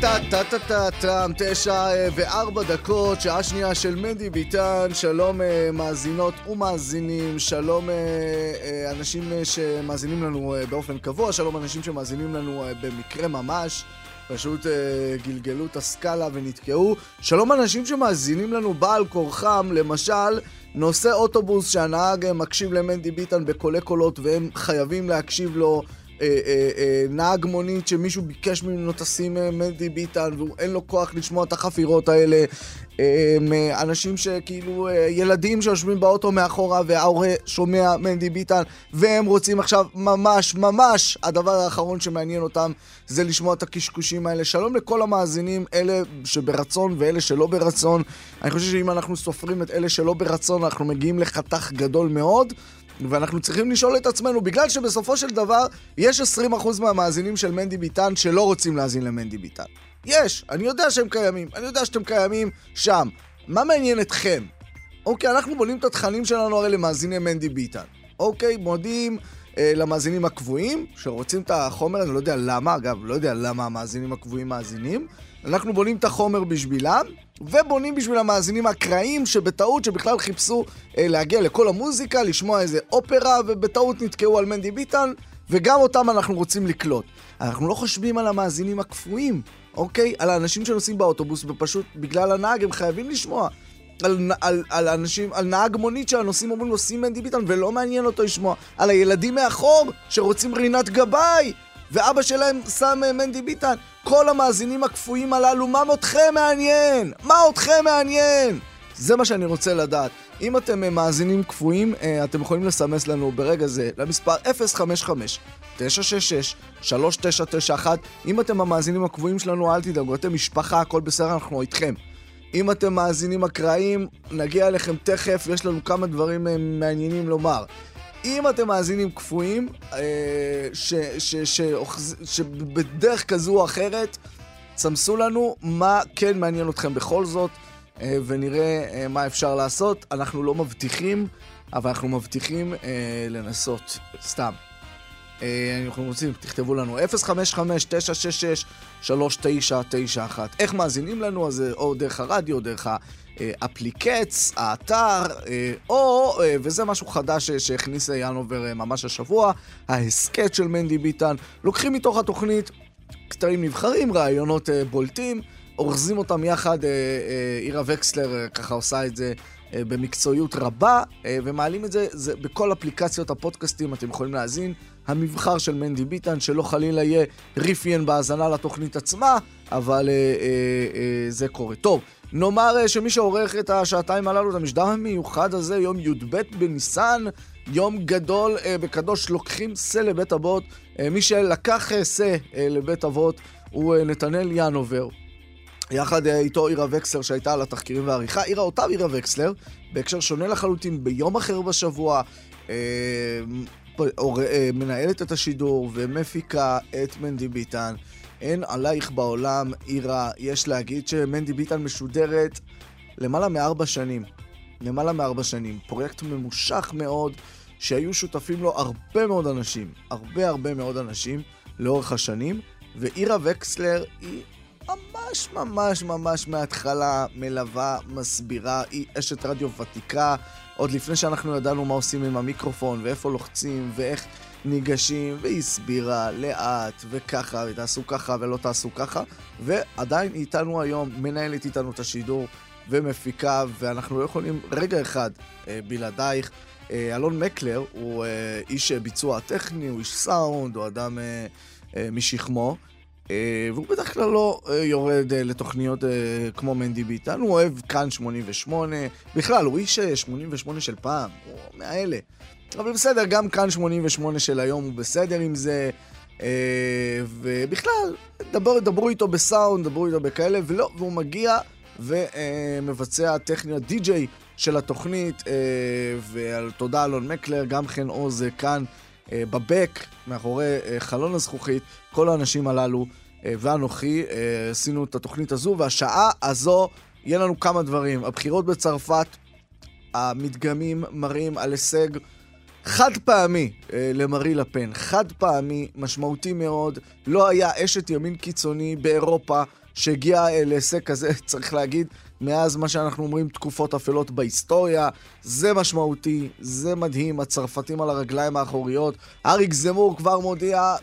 טה-טה-טה-טה-טם, תשע אה, וארבע דקות, שעה שנייה של מנדי ביטן, שלום אה, מאזינות ומאזינים, שלום אה, אנשים שמאזינים לנו באופן קבוע, שלום אנשים שמאזינים לנו במקרה ממש, פשוט גלגלו את הסקאלה ונתקעו, שלום אנשים שמאזינים לנו בעל כורחם, למשל, נוסע אוטובוס שהנהג מקשיב למנדי ביטן בקולי קולות והם חייבים להקשיב לו אה, אה, אה, נהג מונית שמישהו ביקש ממנו תשים מנדי ביטן ואין לו כוח לשמוע את החפירות האלה. אנשים שכאילו, ילדים שיושבים באוטו מאחורה וההורה שומע מנדי ביטן והם רוצים עכשיו ממש ממש, הדבר האחרון שמעניין אותם זה לשמוע את הקשקושים האלה. שלום לכל המאזינים, אלה שברצון ואלה שלא ברצון. אני חושב שאם אנחנו סופרים את אלה שלא ברצון, אנחנו מגיעים לחתך גדול מאוד. ואנחנו צריכים לשאול את עצמנו, בגלל שבסופו של דבר יש 20% מהמאזינים של מנדי ביטן שלא רוצים להאזין למנדי ביטן. יש, אני יודע שהם קיימים, אני יודע שאתם קיימים שם. מה מעניין אתכם? אוקיי, אנחנו בונים את התכנים שלנו הרי למאזיני מנדי ביטן. אוקיי, מודיעים אה, למאזינים הקבועים, שרוצים את החומר, אני לא יודע למה, אגב, לא יודע למה המאזינים הקבועים מאזינים. אנחנו בונים את החומר בשבילם, ובונים בשביל המאזינים האקראיים שבטעות, שבכלל חיפשו אה, להגיע לכל המוזיקה, לשמוע איזה אופרה, ובטעות נתקעו על מנדי ביטן, וגם אותם אנחנו רוצים לקלוט. אנחנו לא חושבים על המאזינים הקפואים, אוקיי? על האנשים שנוסעים באוטובוס, ופשוט בגלל הנהג הם חייבים לשמוע. על, על, על אנשים, על נהג מונית שהנוסעים אומרים לו שים מנדי ביטן ולא מעניין אותו לשמוע. על הילדים מאחור שרוצים רינת גבאי ואבא שלהם שם אה, מנדי ביטן. כל המאזינים הקפואים הללו, מה אתכם מעניין? מה אתכם מעניין? זה מה שאני רוצה לדעת. אם אתם אה, מאזינים קפואים, אה, אתם יכולים לסמס לנו ברגע זה למספר 055-966-3991. אם אתם המאזינים הקבועים שלנו, אל תדאגו, אתם משפחה, הכל בסדר, אנחנו איתכם. אם אתם מאזינים אקראיים, נגיע אליכם תכף, יש לנו כמה דברים מעניינים לומר. אם אתם מאזינים קפואים, אה, שבדרך כזו או אחרת, צמסו לנו מה כן מעניין אתכם בכל זאת, אה, ונראה אה, מה אפשר לעשות. אנחנו לא מבטיחים, אבל אנחנו מבטיחים לנסות, סתם. אנחנו רוצים, תכתבו לנו 055-966-3991. איך מאזינים לנו? אז או דרך הרדיו, או דרך האפליקץ, האתר, אה, או, אה, וזה משהו חדש שהכניס ינובר אה, ממש השבוע, ההסכת של מנדי ביטן. לוקחים מתוך התוכנית קטעים נבחרים, רעיונות בולטים, אורזים אותם יחד, עירה וקסלר ככה עושה את זה. במקצועיות רבה, ומעלים את זה, זה בכל אפליקציות הפודקאסטים אתם יכולים להאזין. המבחר של מנדי ביטן, שלא חלילה יהיה ריפיין בהאזנה לתוכנית עצמה, אבל אה, אה, אה, זה קורה. טוב, נאמר אה, שמי שעורך את השעתיים הללו, את המשדר המיוחד הזה, יום י"ב בניסן, יום גדול אה, בקדוש, לוקחים שא לבית אבות. אה, מי שלקח אה, שא אה, לבית אבות הוא אה, נתנאל ינובר. יחד אה, איתו עירה וקסלר שהייתה על התחקירים והעריכה. עירה אותה עירה וקסלר, בהקשר שונה לחלוטין, ביום אחר בשבוע, אה, אה, מנהלת את השידור ומפיקה את מנדי ביטן. אין עלייך בעולם, עירה. יש להגיד שמנדי ביטן משודרת למעלה מארבע שנים. למעלה מארבע שנים. פרויקט ממושך מאוד, שהיו שותפים לו הרבה מאוד אנשים. הרבה הרבה מאוד אנשים לאורך השנים. ועירה וקסלר היא ממש ממש ממש מההתחלה מלווה, מסבירה, היא אשת רדיו ותיקה, עוד לפני שאנחנו ידענו מה עושים עם המיקרופון, ואיפה לוחצים, ואיך ניגשים, והיא הסבירה לאט, וככה, ותעשו ככה ולא תעשו ככה, ועדיין איתנו היום, מנהלת איתנו את השידור ומפיקה, ואנחנו לא יכולים רגע אחד אה, בלעדייך. אה, אלון מקלר הוא אה, איש ביצוע טכני, הוא איש סאונד, הוא אדם אה, אה, משכמו. אה, והוא בדרך כלל לא אה, יורד אה, לתוכניות כמו מנדי ביטן, הוא אוהב כאן 88, בכלל, הוא איש 88 של פעם, הוא מהאלה. אבל בסדר, גם כאן 88 של היום הוא בסדר עם זה, ובכלל, דברו, דברו איתו בסאונד, דברו איתו בכאלה, ולא, והוא מגיע ומבצע טכניות די-ג'יי של התוכנית, ותודה אלון מקלר, גם חן עוז כאן. אה, בבק, מאחורי אה, חלון הזכוכית, כל האנשים הללו אה, ואנוכי עשינו את התוכנית הזו, והשעה הזו יהיה לנו כמה דברים. הבחירות בצרפת, המדגמים מראים על הישג חד פעמי למרי לפן, חד פעמי, משמעותי מאוד. לא היה אשת ימין קיצוני באירופה שהגיעה להישג כזה, צריך להגיד, מאז מה שאנחנו אומרים תקופות אפלות בהיסטוריה. זה משמעותי, זה מדהים, הצרפתים על הרגליים האחוריות. אריק זמור כבר מודיע,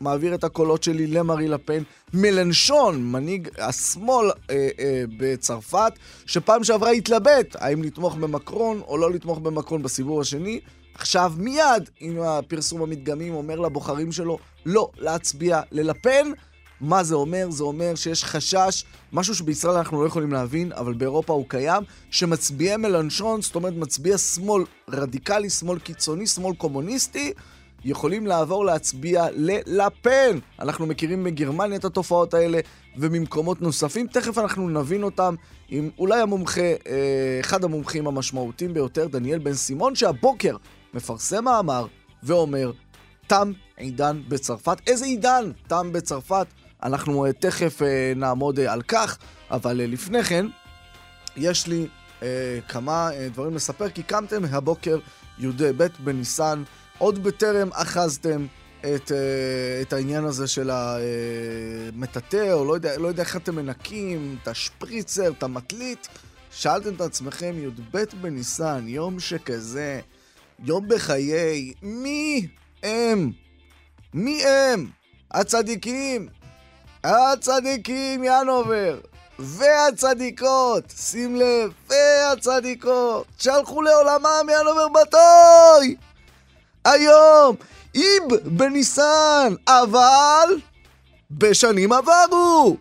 מעביר את הקולות שלי למרי לפן. מלנשון, מנהיג השמאל אה, אה, בצרפת, שפעם שעברה התלבט האם לתמוך במקרון או לא לתמוך במקרון בסיבוב השני. עכשיו מיד, עם הפרסום המדגמים, אומר לבוחרים שלו לא להצביע ללפן. מה זה אומר? זה אומר שיש חשש, משהו שבישראל אנחנו לא יכולים להבין, אבל באירופה הוא קיים, שמצביעי מלנשון, זאת אומרת מצביע שמאל רדיקלי, שמאל קיצוני, שמאל קומוניסטי, יכולים לעבור להצביע ללפן. אנחנו מכירים בגרמניה את התופעות האלה וממקומות נוספים. תכף אנחנו נבין אותם עם אולי המומחה, אה, אחד המומחים המשמעותיים ביותר, דניאל בן סימון, שהבוקר מפרסם מאמר ואומר, תם עידן בצרפת. איזה עידן תם בצרפת? אנחנו uh, תכף uh, נעמוד uh, על כך, אבל לפני כן, יש לי כמה דברים לספר, כי קמתם הבוקר י"ב בניסן, עוד בטרם אחזתם את, את העניין הזה של המטאטא, או לא יודע, לא יודע איך אתם מנקים, את השפריצר, את המטלית. שאלתם את עצמכם, י"ב בניסן, יום שכזה, יום בחיי, מי הם? מי הם? הצדיקים, הצדיקים, ינובר, והצדיקות, שים לב, והצדיקות, שהלכו לעולמם ינובר בתוי! היום, איב בניסן, אבל בשנים עברו!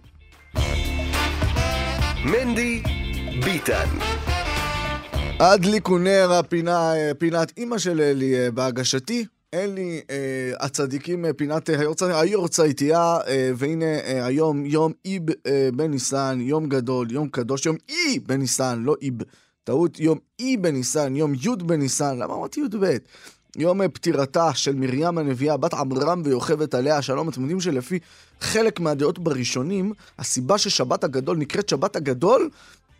מנדי ביטן. הדליקו נר הפינה, פינת אימא של אלי בהגשתי. אלי, אה, הצדיקים, אה, פינת היורצייתייה, אה, והנה אה, היום יום איב אה, בניסן, יום גדול, יום קדוש, יום אי בניסן, לא איב, טעות, יום אי בניסן, יום י' בניסן, למה אמרתי י"ב? יום אה, פטירתה של מרים הנביאה, בת עמרם ויוכבת עליה שלום. אתם יודעים שלפי חלק מהדעות בראשונים, הסיבה ששבת הגדול נקראת שבת הגדול,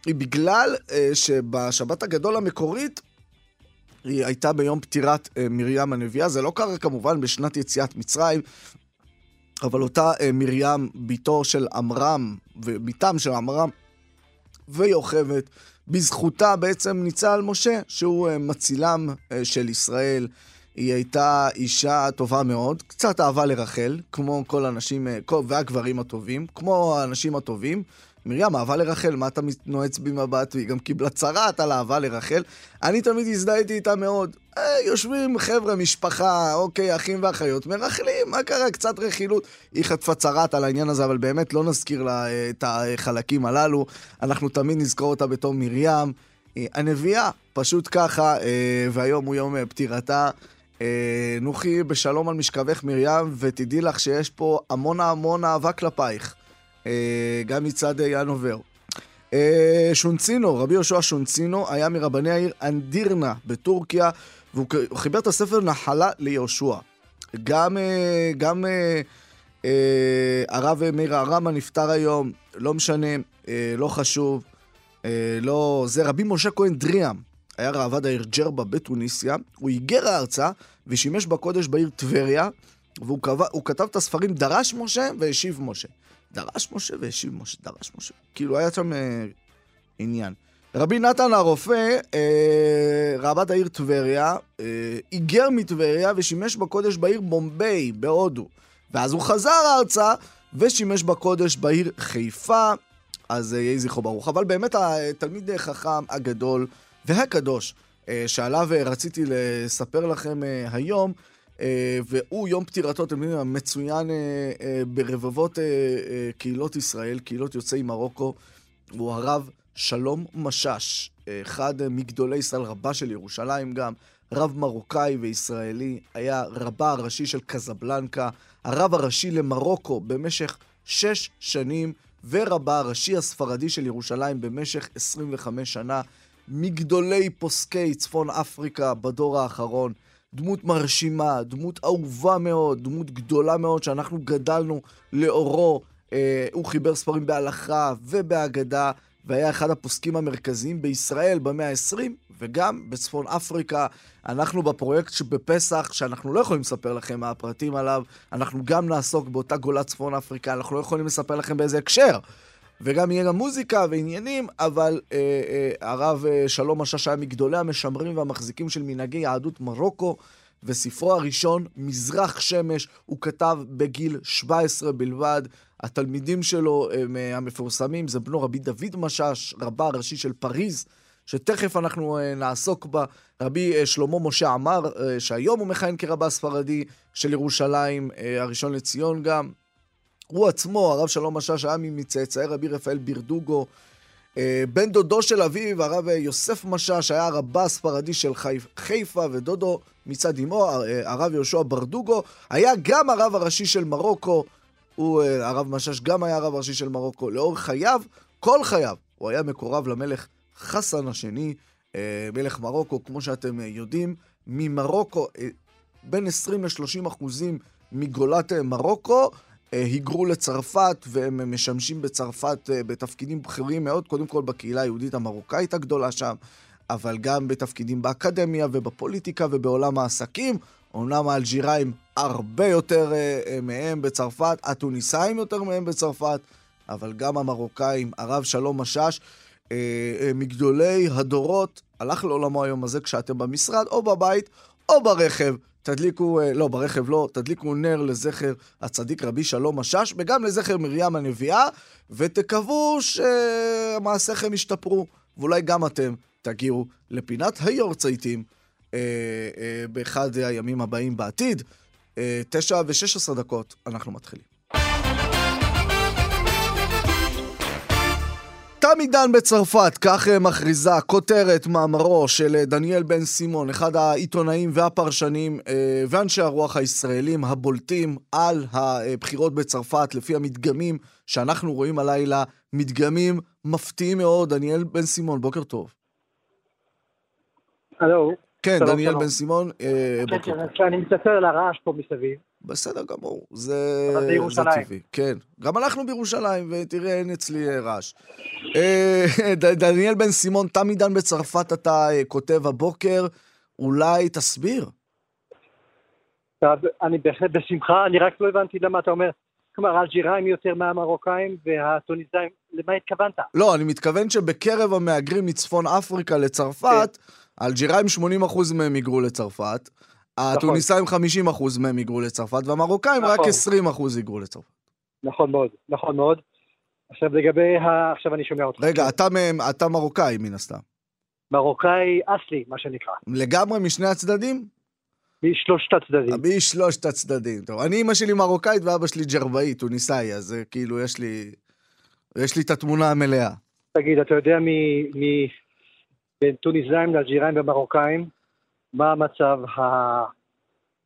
היא בגלל אה, שבשבת הגדול המקורית, היא הייתה ביום פטירת אה, מרים הנביאה. זה לא קרה כמובן בשנת יציאת מצרים, אבל אותה אה, מרים, בתו של עמרם, ובתם של עמרם, ויוכבת, בזכותה בעצם ניצל משה, שהוא אה, מצילם של ישראל. היא הייתה אישה טובה מאוד, קצת אהבה לרחל, כמו כל הנשים, והגברים הטובים, כמו האנשים הטובים. מרים אהבה לרחל, מה אתה נועץ בי מבט? והיא גם קיבלה צרעת על אהבה לרחל. אני תמיד הזדהיתי איתה מאוד. אה, יושבים חבר'ה, משפחה, אוקיי, אחים ואחיות, מרכלים, מה קרה? קצת רכילות. היא חטפה צרעת על העניין הזה, אבל באמת לא נזכיר לה אה, את החלקים הללו. אנחנו תמיד נזכור אותה בתור מרים. אה, הנביאה, פשוט ככה, אה, והיום הוא יום אה, פטירתה. אה, נוחי בשלום על משכבך מרים, ותדעי לך שיש פה המון המון אהבה כלפייך. אה, גם מצד אה, ינובר. אה, שונצינו, רבי יהושע שונצינו, היה מרבני העיר אנדירנה בטורקיה, והוא חיבר את הספר נחלה ליהושע. גם, אה, גם הרב מאיר הרמה נפטר היום, לא משנה, לא חשוב, לא... זה רבי משה כהן דריאם, היה ראב"ד העיר ג'רבה בתוניסיה, הוא היגר ארצה ושימש בקודש בעיר טבריה, והוא הוא כתב את הספרים דרש משה והשיב משה. דרש משה והשיב משה, דרש משה. כאילו היה שם אה, עניין. רבי נתן הרופא, אה, ראב"ד העיר טבריה, אה, היגר מטבריה ושימש בקודש בעיר בומביי בהודו. ואז הוא חזר ארצה ושימש בקודש בעיר חיפה, אז אה, יהי זכרו ברוך. אבל באמת התלמיד חכם הגדול והקדוש, אה, שעליו אה, רציתי לספר לכם אה, היום, אה, והוא יום פטירתו, אתם יודעים, המצוין אה, אה, ברבבות אה, אה, קהילות ישראל, קהילות יוצאי מרוקו, הוא הרב שלום משאש, אה, אחד מגדולי ישראל, רבה של ירושלים גם, רב מרוקאי וישראלי, היה רבה הראשי של קזבלנקה, הרב הראשי למרוקו במשך שש שנים, ורבה הראשי הספרדי של ירושלים במשך 25 שנה, מגדולי פוסקי צפון אפריקה בדור האחרון. דמות מרשימה, דמות אהובה מאוד, דמות גדולה מאוד, שאנחנו גדלנו לאורו. אה, הוא חיבר ספרים בהלכה ובהגדה, והיה אחד הפוסקים המרכזיים בישראל במאה ה-20, וגם בצפון אפריקה. אנחנו בפרויקט שבפסח, שאנחנו לא יכולים לספר לכם מה הפרטים עליו, אנחנו גם נעסוק באותה גולת צפון אפריקה, אנחנו לא יכולים לספר לכם באיזה הקשר. וגם יהיה גם מוזיקה ועניינים, אבל אה, אה, הרב אה, שלום משאש היה מגדולי המשמרים והמחזיקים של מנהגי יהדות מרוקו, וספרו הראשון, מזרח שמש, הוא כתב בגיל 17 בלבד. התלמידים שלו הם אה, המפורסמים, זה בנו רבי דוד משאש, רבה הראשי של פריז, שתכף אנחנו אה, נעסוק בה. רבי אה, שלמה משה עמר, אה, שהיום הוא מכהן כרבה הספרדי של ירושלים, הראשון לציון גם. הוא עצמו, הרב שלום משאש, היה מצאצאי רבי רפאל בירדוגו. אה, בן דודו של אביו, הרב יוסף משאש, היה רבה הספרדי של חיפה, ודודו מצד אמו, אה, הרב יהושע ברדוגו, היה גם הרב הראשי של מרוקו. הוא, אה, הרב משאש, גם היה הרב הראשי של מרוקו. לאורך חייו, כל חייו, הוא היה מקורב למלך חסן השני, מלך מרוקו, כמו שאתם יודעים. ממרוקו, בין 20 ל-30 אחוזים מגולת מרוקו, היגרו לצרפת והם משמשים בצרפת אה, בתפקידים בכירים מאוד, קודם כל בקהילה היהודית המרוקאית הגדולה שם, אבל גם בתפקידים באקדמיה ובפוליטיקה ובעולם העסקים. אומנם האלג'יראים הרבה יותר אה, מהם בצרפת, התוניסאים יותר מהם בצרפת, אבל גם המרוקאים, הרב שלום משאש, מגדולי הדורות, הלך לעולמו היום הזה כשאתם במשרד או בבית או ברכב. תדליקו, אה, לא, ברכב לא, תדליקו נר לזכר הצדיק רבי שלום משאש, וגם לזכר מרים הנביאה, ותקוו שמעשיכם ישתפרו, ואולי גם אתם תגיעו לפינת היורצייטים אה, אה, באחד הימים הבאים בעתיד. אה, תשע ושש עשרה דקות, אנחנו מתחילים. תם עידן בצרפת, כך אה, מכריזה כותרת מאמרו של אה, דניאל בן סימון, אחד העיתונאים והפרשנים אה, ואנשי הרוח הישראלים הבולטים על הבחירות בצרפת, לפי המדגמים שאנחנו רואים הלילה, מדגמים מפתיעים מאוד. דניאל בן סימון, בוקר טוב. הלו. כן, דניאל בן סימון, בוקר טוב. כן, כן, אני מצטער על הרעש פה מסביב. בסדר גמור, זה, זה טבעי. כן, גם אנחנו בירושלים, ותראה, אין אצלי רעש. אה, דניאל בן סימון, תם עידן בצרפת אתה אה, כותב הבוקר, אולי תסביר. אני בהחלט בשמחה, אני רק לא הבנתי למה אתה אומר. כלומר, האלג'יראים יותר מהמרוקאים והטוניסאים, למה התכוונת? לא, אני מתכוון שבקרב המהגרים מצפון אפריקה לצרפת, כן. האלג'יראים 80% מהם היגרו לצרפת. התוניסאים 50 אחוז מהם היגרו לצרפת, והמרוקאים רק 20 נכון. אחוז היגרו לצרפת. נכון מאוד, נכון מאוד. עכשיו לגבי ה... עכשיו אני שומע אותך. רגע, אתה מהם, אתה מרוקאי מן הסתם. מרוקאי אסלי, מה שנקרא. לגמרי משני הצדדים? משלושת הצדדים. משלושת הצדדים. טוב, אני אימא שלי מרוקאית ואבא שלי ג'רבאי, טוניסאי, אז כאילו יש לי... יש לי את התמונה המלאה. תגיד, אתה יודע מ... מ... בין טוניסאים לאלג'יראים ומרוקאים? מה המצב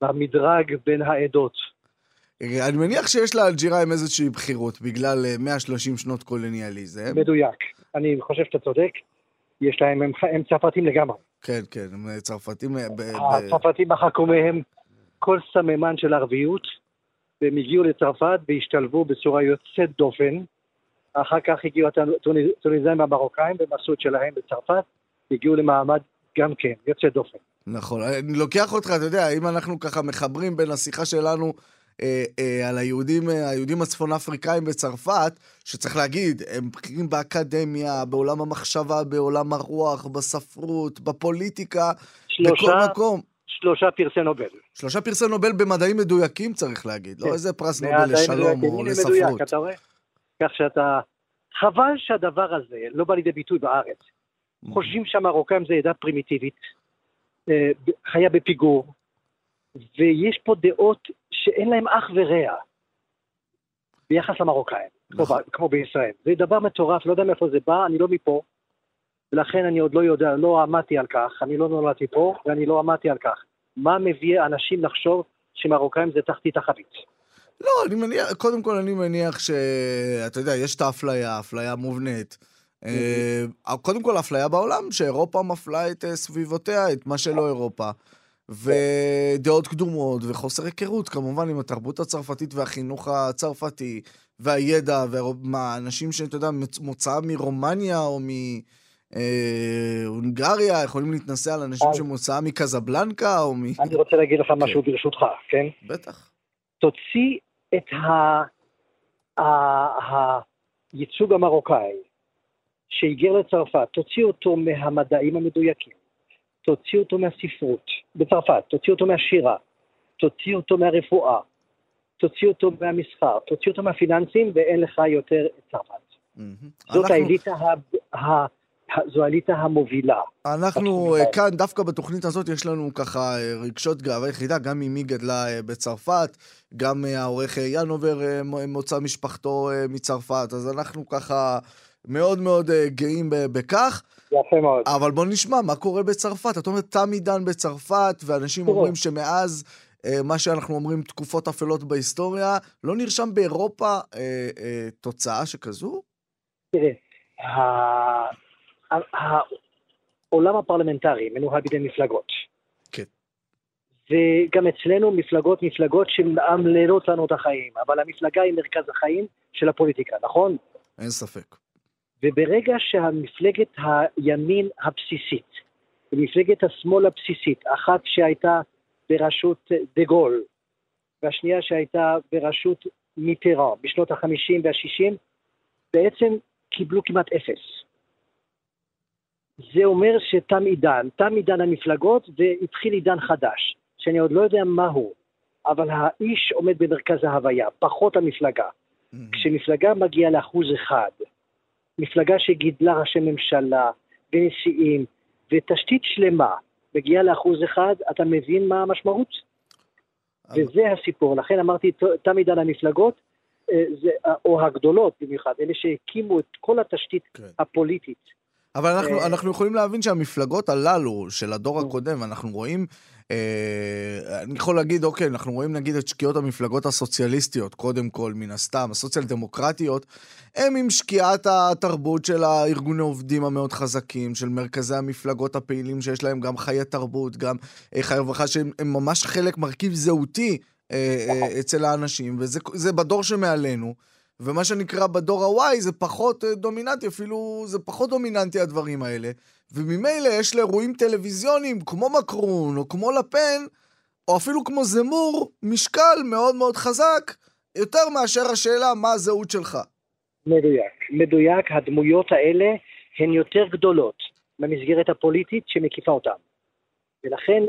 במדרג בין העדות. אני מניח שיש לאלג'יראים איזושהי בחירות בגלל 130 אה, שנות קולוניאליזם. מדויק. אני חושב שאתה צודק. יש להם, הם, הם צרפתים לגמרי. כן, כן, הם אה, צרפתים... אה, הצרפתים מחקו מהם כל סממן של ערביות, והם הגיעו לצרפת והשתלבו בצורה יוצאת דופן. אחר כך הגיעו הטוניסאים והמרוקאים והם עשו את שלהם בצרפת, הגיעו למעמד גם כן, יוצא דופן. נכון. אני לוקח אותך, אתה יודע, אם אנחנו ככה מחברים בין השיחה שלנו אה, אה, על היהודים, אה, היהודים הצפון אפריקאים בצרפת, שצריך להגיד, הם בכירים באקדמיה, בעולם המחשבה, בעולם הרוח, בספרות, בפוליטיקה, שלושה, בכל מקום. שלושה פרסי נובל. שלושה פרסי נובל במדעים מדויקים, צריך להגיד. לא כן. לא איזה פרס נובל לשלום או לספרות. מדויק, אתה רואה? כך שאתה... חבל שהדבר הזה לא בא לידי ביטוי בארץ. חושבים שהמרוקאים זה עדה פרימיטיבית, חיה בפיגור, ויש פה דעות שאין להן אח ורע ביחס למרוקאים, כמו, נכון. כמו בישראל. זה דבר מטורף, לא יודע מאיפה זה בא, אני לא מפה, ולכן אני עוד לא יודע, לא עמדתי על כך, אני לא נולדתי פה, ואני לא עמדתי על כך. מה מביא אנשים לחשוב שמרוקאים זה תחתית החבית? לא, אני מניח, קודם כל אני מניח שאתה יודע, יש את האפליה, אפליה מובנית. אה, קודם כל, אפליה בעולם, שאירופה מפלה את אה, סביבותיה, את מה שלא אירופה. ודעות קדומות, וחוסר היכרות, כמובן, עם התרבות הצרפתית והחינוך הצרפתי, והידע, והאנשים שאתה יודע, מוצאם מרומניה או מהונגריה, יכולים להתנסה על אנשים שמוצאם מקזבלנקה או מ... אני רוצה להגיד לך משהו כן. ברשותך, כן? בטח. תוציא את הייצוג המרוקאי שהיגר לצרפת, תוציא אותו מהמדעים המדויקים, תוציא אותו מהספרות בצרפת, תוציא אותו מהשירה, תוציא אותו מהרפואה, תוציא אותו מהמסחר, תוציא אותו מהפיננסים ואין לך יותר את צרפת. זאת האליטה זו האליטה המובילה. אנחנו אה, כאן, דווקא בתוכנית הזאת, יש לנו ככה אה, רגשות גאווה יחידה, גם אמי גדלה אה, בצרפת, גם העורך ינובר מוצא משפחתו מצרפת, אז אנחנו ככה מאוד מאוד גאים בכך. יפה מאוד. אבל בוא נשמע, מה קורה בצרפת? אתה אומר, תם עידן בצרפת, ואנשים אומרים שמאז... מה שאנחנו אומרים תקופות אפלות בהיסטוריה, לא נרשם באירופה אה, אה, תוצאה שכזו? תראה, העולם הפרלמנטרי מנוהל בידי מפלגות. כן. וגם אצלנו מפלגות מפלגות שמאמללות לנו את החיים, אבל המפלגה היא מרכז החיים של הפוליטיקה, נכון? אין ספק. וברגע שהמפלגת הימין הבסיסית, ומפלגת השמאל הבסיסית, אחת שהייתה בראשות דה גול, והשנייה שהייתה בראשות מיטרן בשנות ה-50 וה-60, בעצם קיבלו כמעט אפס. זה אומר שתם עידן, תם עידן המפלגות והתחיל עידן חדש, שאני עוד לא יודע מהו, אבל האיש עומד במרכז ההוויה, פחות המפלגה. Mm-hmm. כשמפלגה מגיעה לאחוז אחד, מפלגה שגידלה ראשי ממשלה ונשיאים ותשתית שלמה מגיעה לאחוז אחד, אתה מבין מה המשמעות? אבל... וזה הסיפור. לכן אמרתי, תם עידן המפלגות, אה, זה, או הגדולות במיוחד, אלה שהקימו את כל התשתית כן. הפוליטית אבל אנחנו, אה, אנחנו יכולים להבין שהמפלגות הללו של הדור הקודם, אנחנו רואים, אה, אני יכול להגיד, אוקיי, אנחנו רואים נגיד את שקיעות המפלגות הסוציאליסטיות, קודם כל, מן הסתם, הסוציאל דמוקרטיות, הם עם שקיעת התרבות של הארגוני עובדים המאוד חזקים, של מרכזי המפלגות הפעילים שיש להם גם חיי תרבות, גם אה, חיי רווחה, שהם ממש חלק, מרכיב זהותי אה, אה, אצל האנשים, וזה בדור שמעלינו. ומה שנקרא בדור ה-Y זה פחות אה, דומיננטי, אפילו זה פחות דומיננטי הדברים האלה. וממילא יש לאירועים טלוויזיוניים כמו מקרון, או כמו לפן, או אפילו כמו זמור, משקל מאוד מאוד חזק, יותר מאשר השאלה מה הזהות שלך. מדויק. מדויק, הדמויות האלה הן יותר גדולות במסגרת הפוליטית שמקיפה אותן. ולכן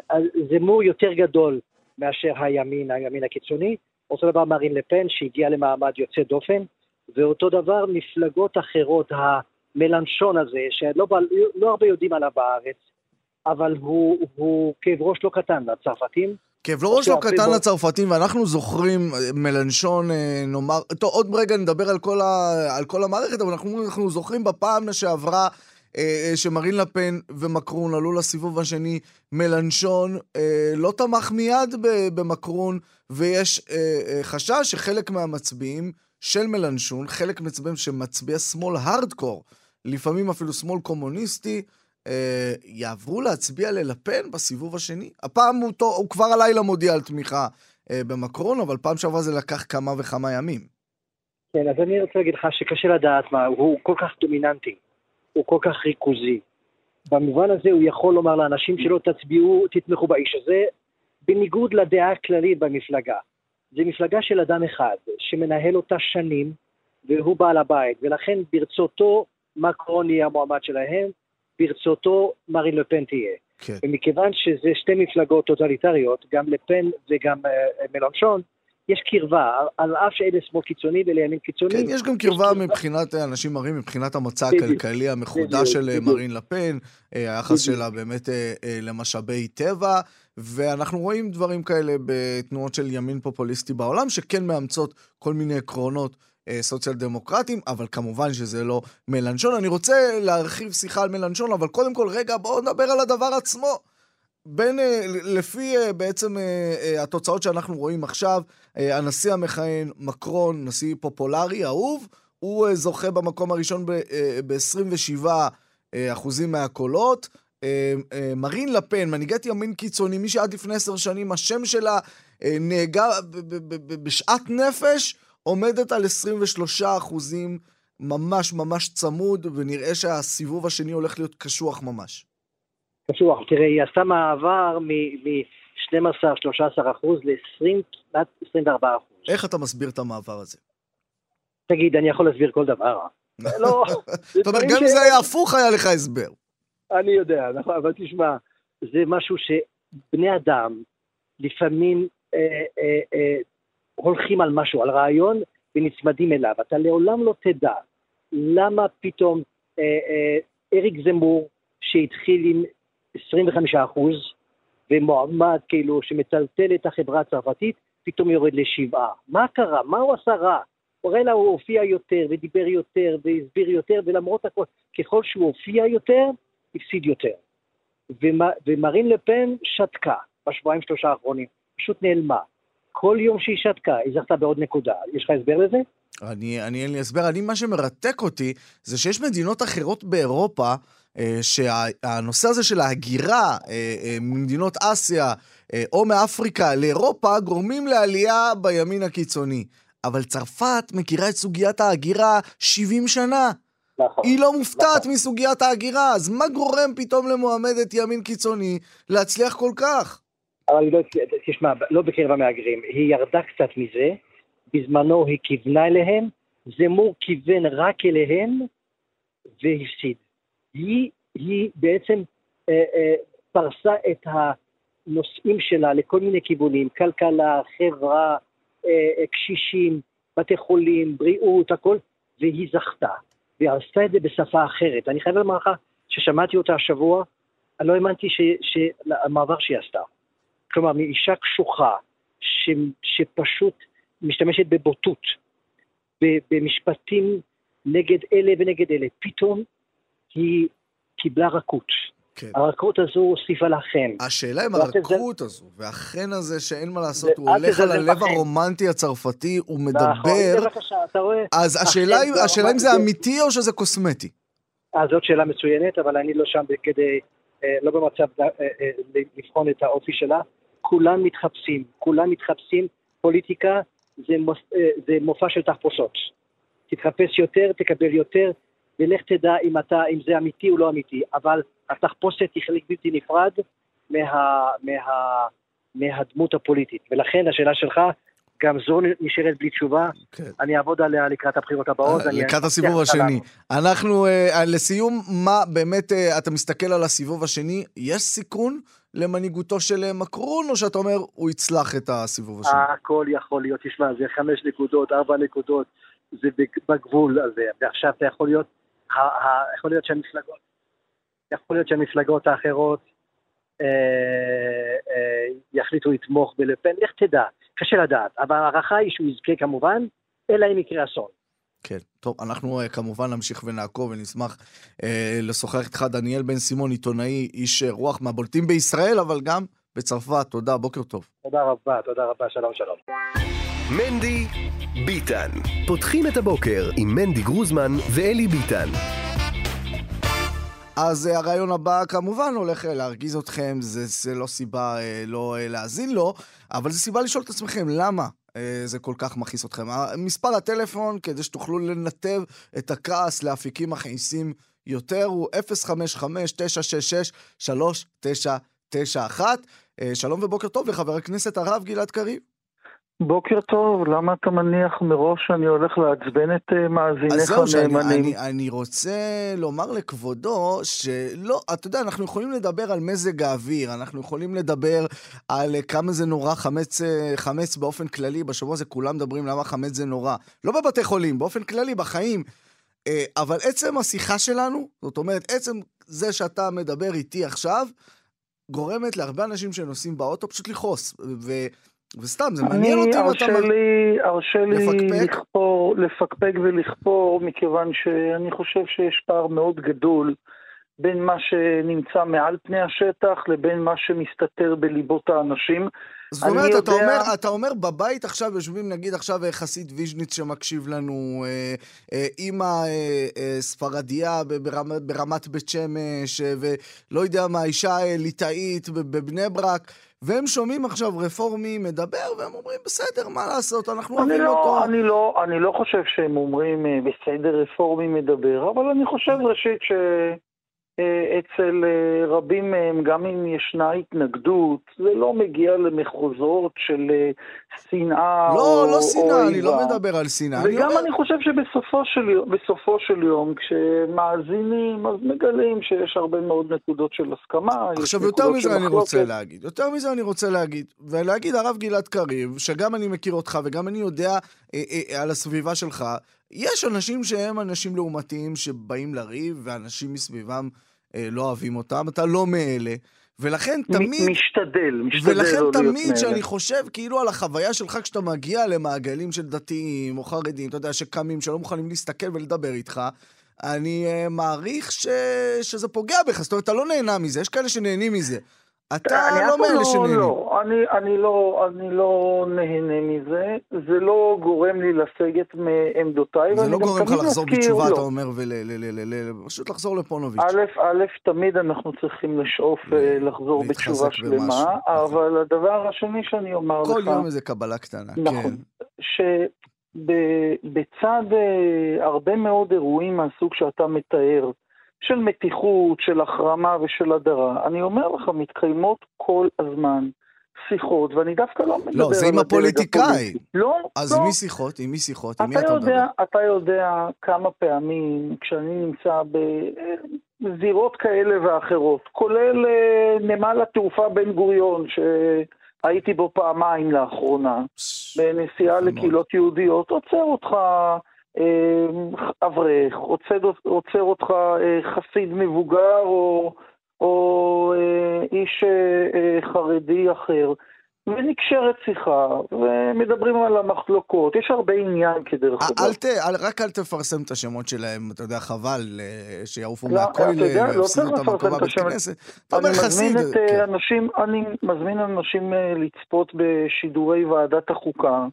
זמור יותר גדול מאשר הימין, הימין הקיצוני, אותו דבר מרין לפן שהגיע למעמד יוצא דופן, ואותו דבר מפלגות אחרות, המלנשון הזה, שלא לא הרבה יודעים עליו בארץ, אבל הוא, הוא כאב ראש לא קטן לצרפתים. כאב ראש לא קטן לצרפתים, ואנחנו זוכרים אה, מלנשון, אה, נאמר, טוב, עוד רגע נדבר על כל, ה, על כל המערכת, אבל אנחנו, אנחנו זוכרים בפעם שעברה אה, אה, שמרין לפן ומקרון עלו לסיבוב השני, מלנשון אה, לא תמך מיד במקרון, ויש חשש שחלק מהמצביעים של מלנשון, חלק מצביעים שמצביע שמאל הארדקור, לפעמים אפילו שמאל קומוניסטי, יעברו להצביע ללפן בסיבוב השני. הפעם הוא, הוא כבר הלילה מודיע על תמיכה במקרון, אבל פעם שעברה זה לקח כמה וכמה ימים. כן, אז אני רוצה להגיד לך שקשה לדעת מה, הוא כל כך דומיננטי. הוא כל כך ריכוזי. במובן הזה הוא יכול לומר לאנשים שלו, תצביעו, תתמכו באיש הזה, בניגוד לדעה הכללית במפלגה. זו מפלגה של אדם אחד, שמנהל אותה שנים, והוא בעל הבית, ולכן ברצותו מקרון יהיה המועמד שלהם, ברצותו מרין לפן תהיה. כן. ומכיוון שזה שתי מפלגות טוטליטריות, גם לפן וגם uh, מלונשון, יש קרבה, על אף שאלה שמאל קיצוני ואלה ימין קיצוני. כן, יש גם קרבה מבחינת, אה, אנשים מראים, מבחינת המצע הכלכלי המחודש של אה, מרין לפן, היחס שלה באמת למשאבי טבע, ואנחנו רואים דברים כאלה בתנועות של ימין פופוליסטי בעולם, שכן מאמצות כל מיני עקרונות סוציאל דמוקרטיים, אבל כמובן שזה לא מלנשון. אני רוצה להרחיב שיחה על מלנשון, אבל קודם כל, רגע, בואו נדבר על הדבר עצמו. בין, אה, לפי אה, בעצם אה, התוצאות שאנחנו רואים עכשיו, הנשיא המכהן, מקרון, נשיא פופולרי, אהוב, הוא זוכה במקום הראשון ב-27 אחוזים מהקולות. אה, אה, מרין לפן, מנהיגת ימין קיצוני, מי שעד לפני עשר שנים השם שלה אה, נהגה בשאט נפש, עומדת על 23 אחוזים, ממש ממש צמוד, ונראה שהסיבוב השני הולך להיות קשוח ממש. קשוח, תראה, היא עשתה מעבר מ-12-13 אחוז ל-20, כמעט 24 אחוז. איך אתה מסביר את המעבר הזה? תגיד, אני יכול להסביר כל דבר. לא, זאת אומרת, גם אם זה היה הפוך, היה לך הסבר. אני יודע, נכון, אבל תשמע, זה משהו שבני אדם לפעמים אה, אה, אה, הולכים על משהו, על רעיון, ונצמדים אליו. אתה לעולם לא תדע למה פתאום אה, אה, אריק זמור, שהתחיל עם 25 אחוז, ומועמד כאילו שמטלטל את החברה הצרפתית, פתאום יורד לשבעה. מה קרה? מה הוא עשה רע? אורלה הוא הופיע יותר ודיבר יותר והסביר יותר, ולמרות הכל, ככל שהוא הופיע יותר, הפסיד יותר. ומרין לפן שתקה בשבועיים שלושה האחרונים, פשוט נעלמה. כל יום שהיא שתקה, היא זכתה בעוד נקודה. יש לך הסבר לזה? אני, אני אין לי הסבר. אני, מה שמרתק אותי, זה שיש מדינות אחרות באירופה, אה, שהנושא הזה של ההגירה אה, אה, ממדינות אסיה אה, או מאפריקה לאירופה, גורמים לעלייה בימין הקיצוני. אבל צרפת מכירה את סוגיית ההגירה 70 שנה. נכון. היא לא מופתעת נכון. מסוגיית ההגירה, אז מה גורם פתאום למועמדת ימין קיצוני להצליח כל כך? אבל לא, תשמע, לא בקרב המהגרים, היא ירדה קצת מזה, בזמנו היא כיוונה אליהם, זמור כיוון רק אליהם והפסיד. היא, היא בעצם אה, אה, פרסה את הנושאים שלה לכל מיני כיוונים, כלכלה, חברה, אה, אה, קשישים, בתי חולים, בריאות, הכל, והיא זכתה. והיא עשתה את זה בשפה אחרת. אני חייב לומר לך ששמעתי אותה השבוע, אני לא האמנתי המעבר שהיא עשתה. כלומר, מאישה קשוחה, ש, שפשוט משתמשת בבוטות, במשפטים נגד אלה ונגד אלה, פתאום היא קיבלה רכות. כן. הרכות הזו הוסיפה לה חן. השאלה אם הרכות הזו, והחן הזה שאין מה לעשות, הוא הולך על הלב הרומנטי הצרפתי, הוא מדבר... נכון, בבקשה, אתה רואה... אז השאלה אם זה אמיתי או שזה קוסמטי? אה, זאת שאלה מצוינת, אבל אני לא שם כדי, אה, לא במצב אה, לבחון את האופי שלה. כולם מתחפשים, כולם מתחפשים, פוליטיקה זה מופע של תחפושות. תתחפש יותר, תקבל יותר, ולך תדע אם, אתה, אם זה אמיתי או לא אמיתי, אבל התחפושת היא חלק בלתי נפרד מה, מה, מהדמות הפוליטית. ולכן השאלה שלך, גם זו נשארת בלי תשובה, כן. אני אעבוד עליה לקראת הבחירות הבאות. לקראת הסיבוב השני. אנחנו, uh, לסיום, מה באמת uh, אתה מסתכל על הסיבוב השני? יש סיכון למנהיגותו של מקרון, או שאתה אומר, הוא יצלח את הסיבוב השני? הכל יכול להיות, תשמע, זה חמש נקודות, ארבע נקודות, זה בגבול הזה, ועכשיו אתה יכול להיות יכול להיות שהמפלגות, יכול להיות שהמפלגות האחרות אה, אה, יחליטו לתמוך בלפן, לך תדע, קשה לדעת, אבל ההערכה היא שהוא יזכה כמובן, אלא אם יקרה אסון. כן, טוב, אנחנו uh, כמובן נמשיך ונעקוב ונשמח uh, לשוחח איתך, דניאל בן סימון, עיתונאי, איש רוח מהבולטים בישראל, אבל גם בצרפת. תודה, בוקר טוב. תודה רבה, תודה רבה, שלום שלום. מנדי ביטן. פותחים את הבוקר עם מנדי גרוזמן ואלי ביטן. אז uh, הרעיון הבא כמובן הולך uh, להרגיז אתכם, זה, זה לא סיבה uh, לא להאזין לו, אבל זה סיבה לשאול את עצמכם למה זה כל כך מכעיס אתכם. מספר הטלפון, כדי שתוכלו לנתב את הכעס לאפיקים מכעיסים יותר, הוא 055-966-3991. Uh, שלום ובוקר טוב לחבר הכנסת הרב גלעד קריב. בוקר טוב, למה אתה מניח מראש שאני הולך לעצבן את אה, מאזיניך הנאמנים? אז זהו, אני, אני רוצה לומר לכבודו שלא, אתה יודע, אנחנו יכולים לדבר על מזג האוויר, אנחנו יכולים לדבר על אה, כמה זה נורא חמץ, אה, חמץ באופן כללי, בשבוע הזה כולם מדברים למה חמץ זה נורא. לא בבתי חולים, באופן כללי, בחיים. אבל עצם השיחה שלנו, זאת אומרת, עצם זה שאתה מדבר איתי עכשיו, גורמת להרבה אנשים שנוסעים באוטו פשוט לכעוס. ו... וסתם, זה מעניין אותי אם אתה... לי, הרשה לי לכפור, לפקפק ולכפור, מכיוון שאני חושב שיש פער מאוד גדול בין מה שנמצא מעל פני השטח לבין מה שמסתתר בליבות האנשים. זאת אומרת, יודע... אתה, אומר, אתה אומר בבית עכשיו יושבים, נגיד עכשיו חסיד ויז'ניץ שמקשיב לנו, אה, אה, אימא אה, אה, ספרדיה ברמת, ברמת בית שמש, אה, ולא יודע מה, אישה ליטאית בבני ברק. והם שומעים עכשיו רפורמי מדבר, והם אומרים, בסדר, מה לעשות, אנחנו אוהבים לא, אותו. אני לא, אני לא חושב שהם אומרים, אה, בסדר, רפורמי מדבר, אבל אני חושב ראשית ש... אה, אצל אה, רבים מהם, גם אם ישנה התנגדות, זה לא מגיע למחוזות של אה, שנאה לא, או... לא, שנאה, אני לא מדבר על שנאה. וגם אני, אומר... אני חושב שבסופו של, בסופו של יום, כשמאזינים, אז מגלים שיש הרבה מאוד נקודות של הסכמה. עכשיו, יותר מזה אני רוצה להגיד. יותר מזה אני רוצה להגיד. ולהגיד, הרב גלעד קריב, שגם אני מכיר אותך וגם אני יודע אה, אה, על הסביבה שלך, יש אנשים שהם אנשים לעומתיים שבאים לריב, ואנשים מסביבם אה, לא אוהבים אותם, אתה לא מאלה. ולכן תמיד... משתדל, משתדל ולכן לא תמיד שאני חושב כאילו על החוויה שלך כשאתה מגיע למעגלים של דתיים או חרדים, אתה יודע, שקמים, שלא מוכנים להסתכל ולדבר איתך, אני uh, מעריך ש... שזה פוגע בך, זאת אומרת, אתה לא נהנה מזה, יש כאלה שנהנים מזה. אתה לא מאלה לא, שנהנים. לא, אני, אני, לא, אני לא נהנה מזה, זה לא גורם לי לסגת מעמדותיי. זה לא גורם לך לחזור בתשובה, לא. אתה אומר, ופשוט לחזור לפונוביץ'. א', א', תמיד אנחנו צריכים לשאוף אה, לחזור בתשובה שלמה, נכון. אבל הדבר השני שאני אומר לך... כל יום איזה קבלה קטנה, נכון, כן. שבצד אה, הרבה מאוד אירועים מהסוג שאתה מתאר, של מתיחות, של החרמה ושל הדרה. אני אומר לך, מתקיימות כל הזמן שיחות, ואני דווקא לא מדבר לא, זה עם הפוליטיקאי. לא, אז לא. מי שיחות? עם מי שיחות? עם מי אתה יודע, מדבר? אתה יודע כמה פעמים, כשאני נמצא בזירות כאלה ואחרות, כולל אה, נמל התעופה בן גוריון, שהייתי בו פעמיים לאחרונה, בנסיעה לקהילות יהודיות, עוצר אותך אה, אברך, עוצר, עוצר אותך אה, חסיד מבוגר או, או אה, איש חרדי אחר, ונקשרת שיחה, ומדברים על המחלוקות, יש הרבה עניין כדרך אגב. אל ת, רק אל תפרסם את השמות שלהם, אתה יודע, חבל שיעופו לא, מהכולל ויפסידו את המקום בבית כנסת. אני מזמין את כן. אנשים, אני מזמין אנשים לצפות בשידורי ועדת החוקה.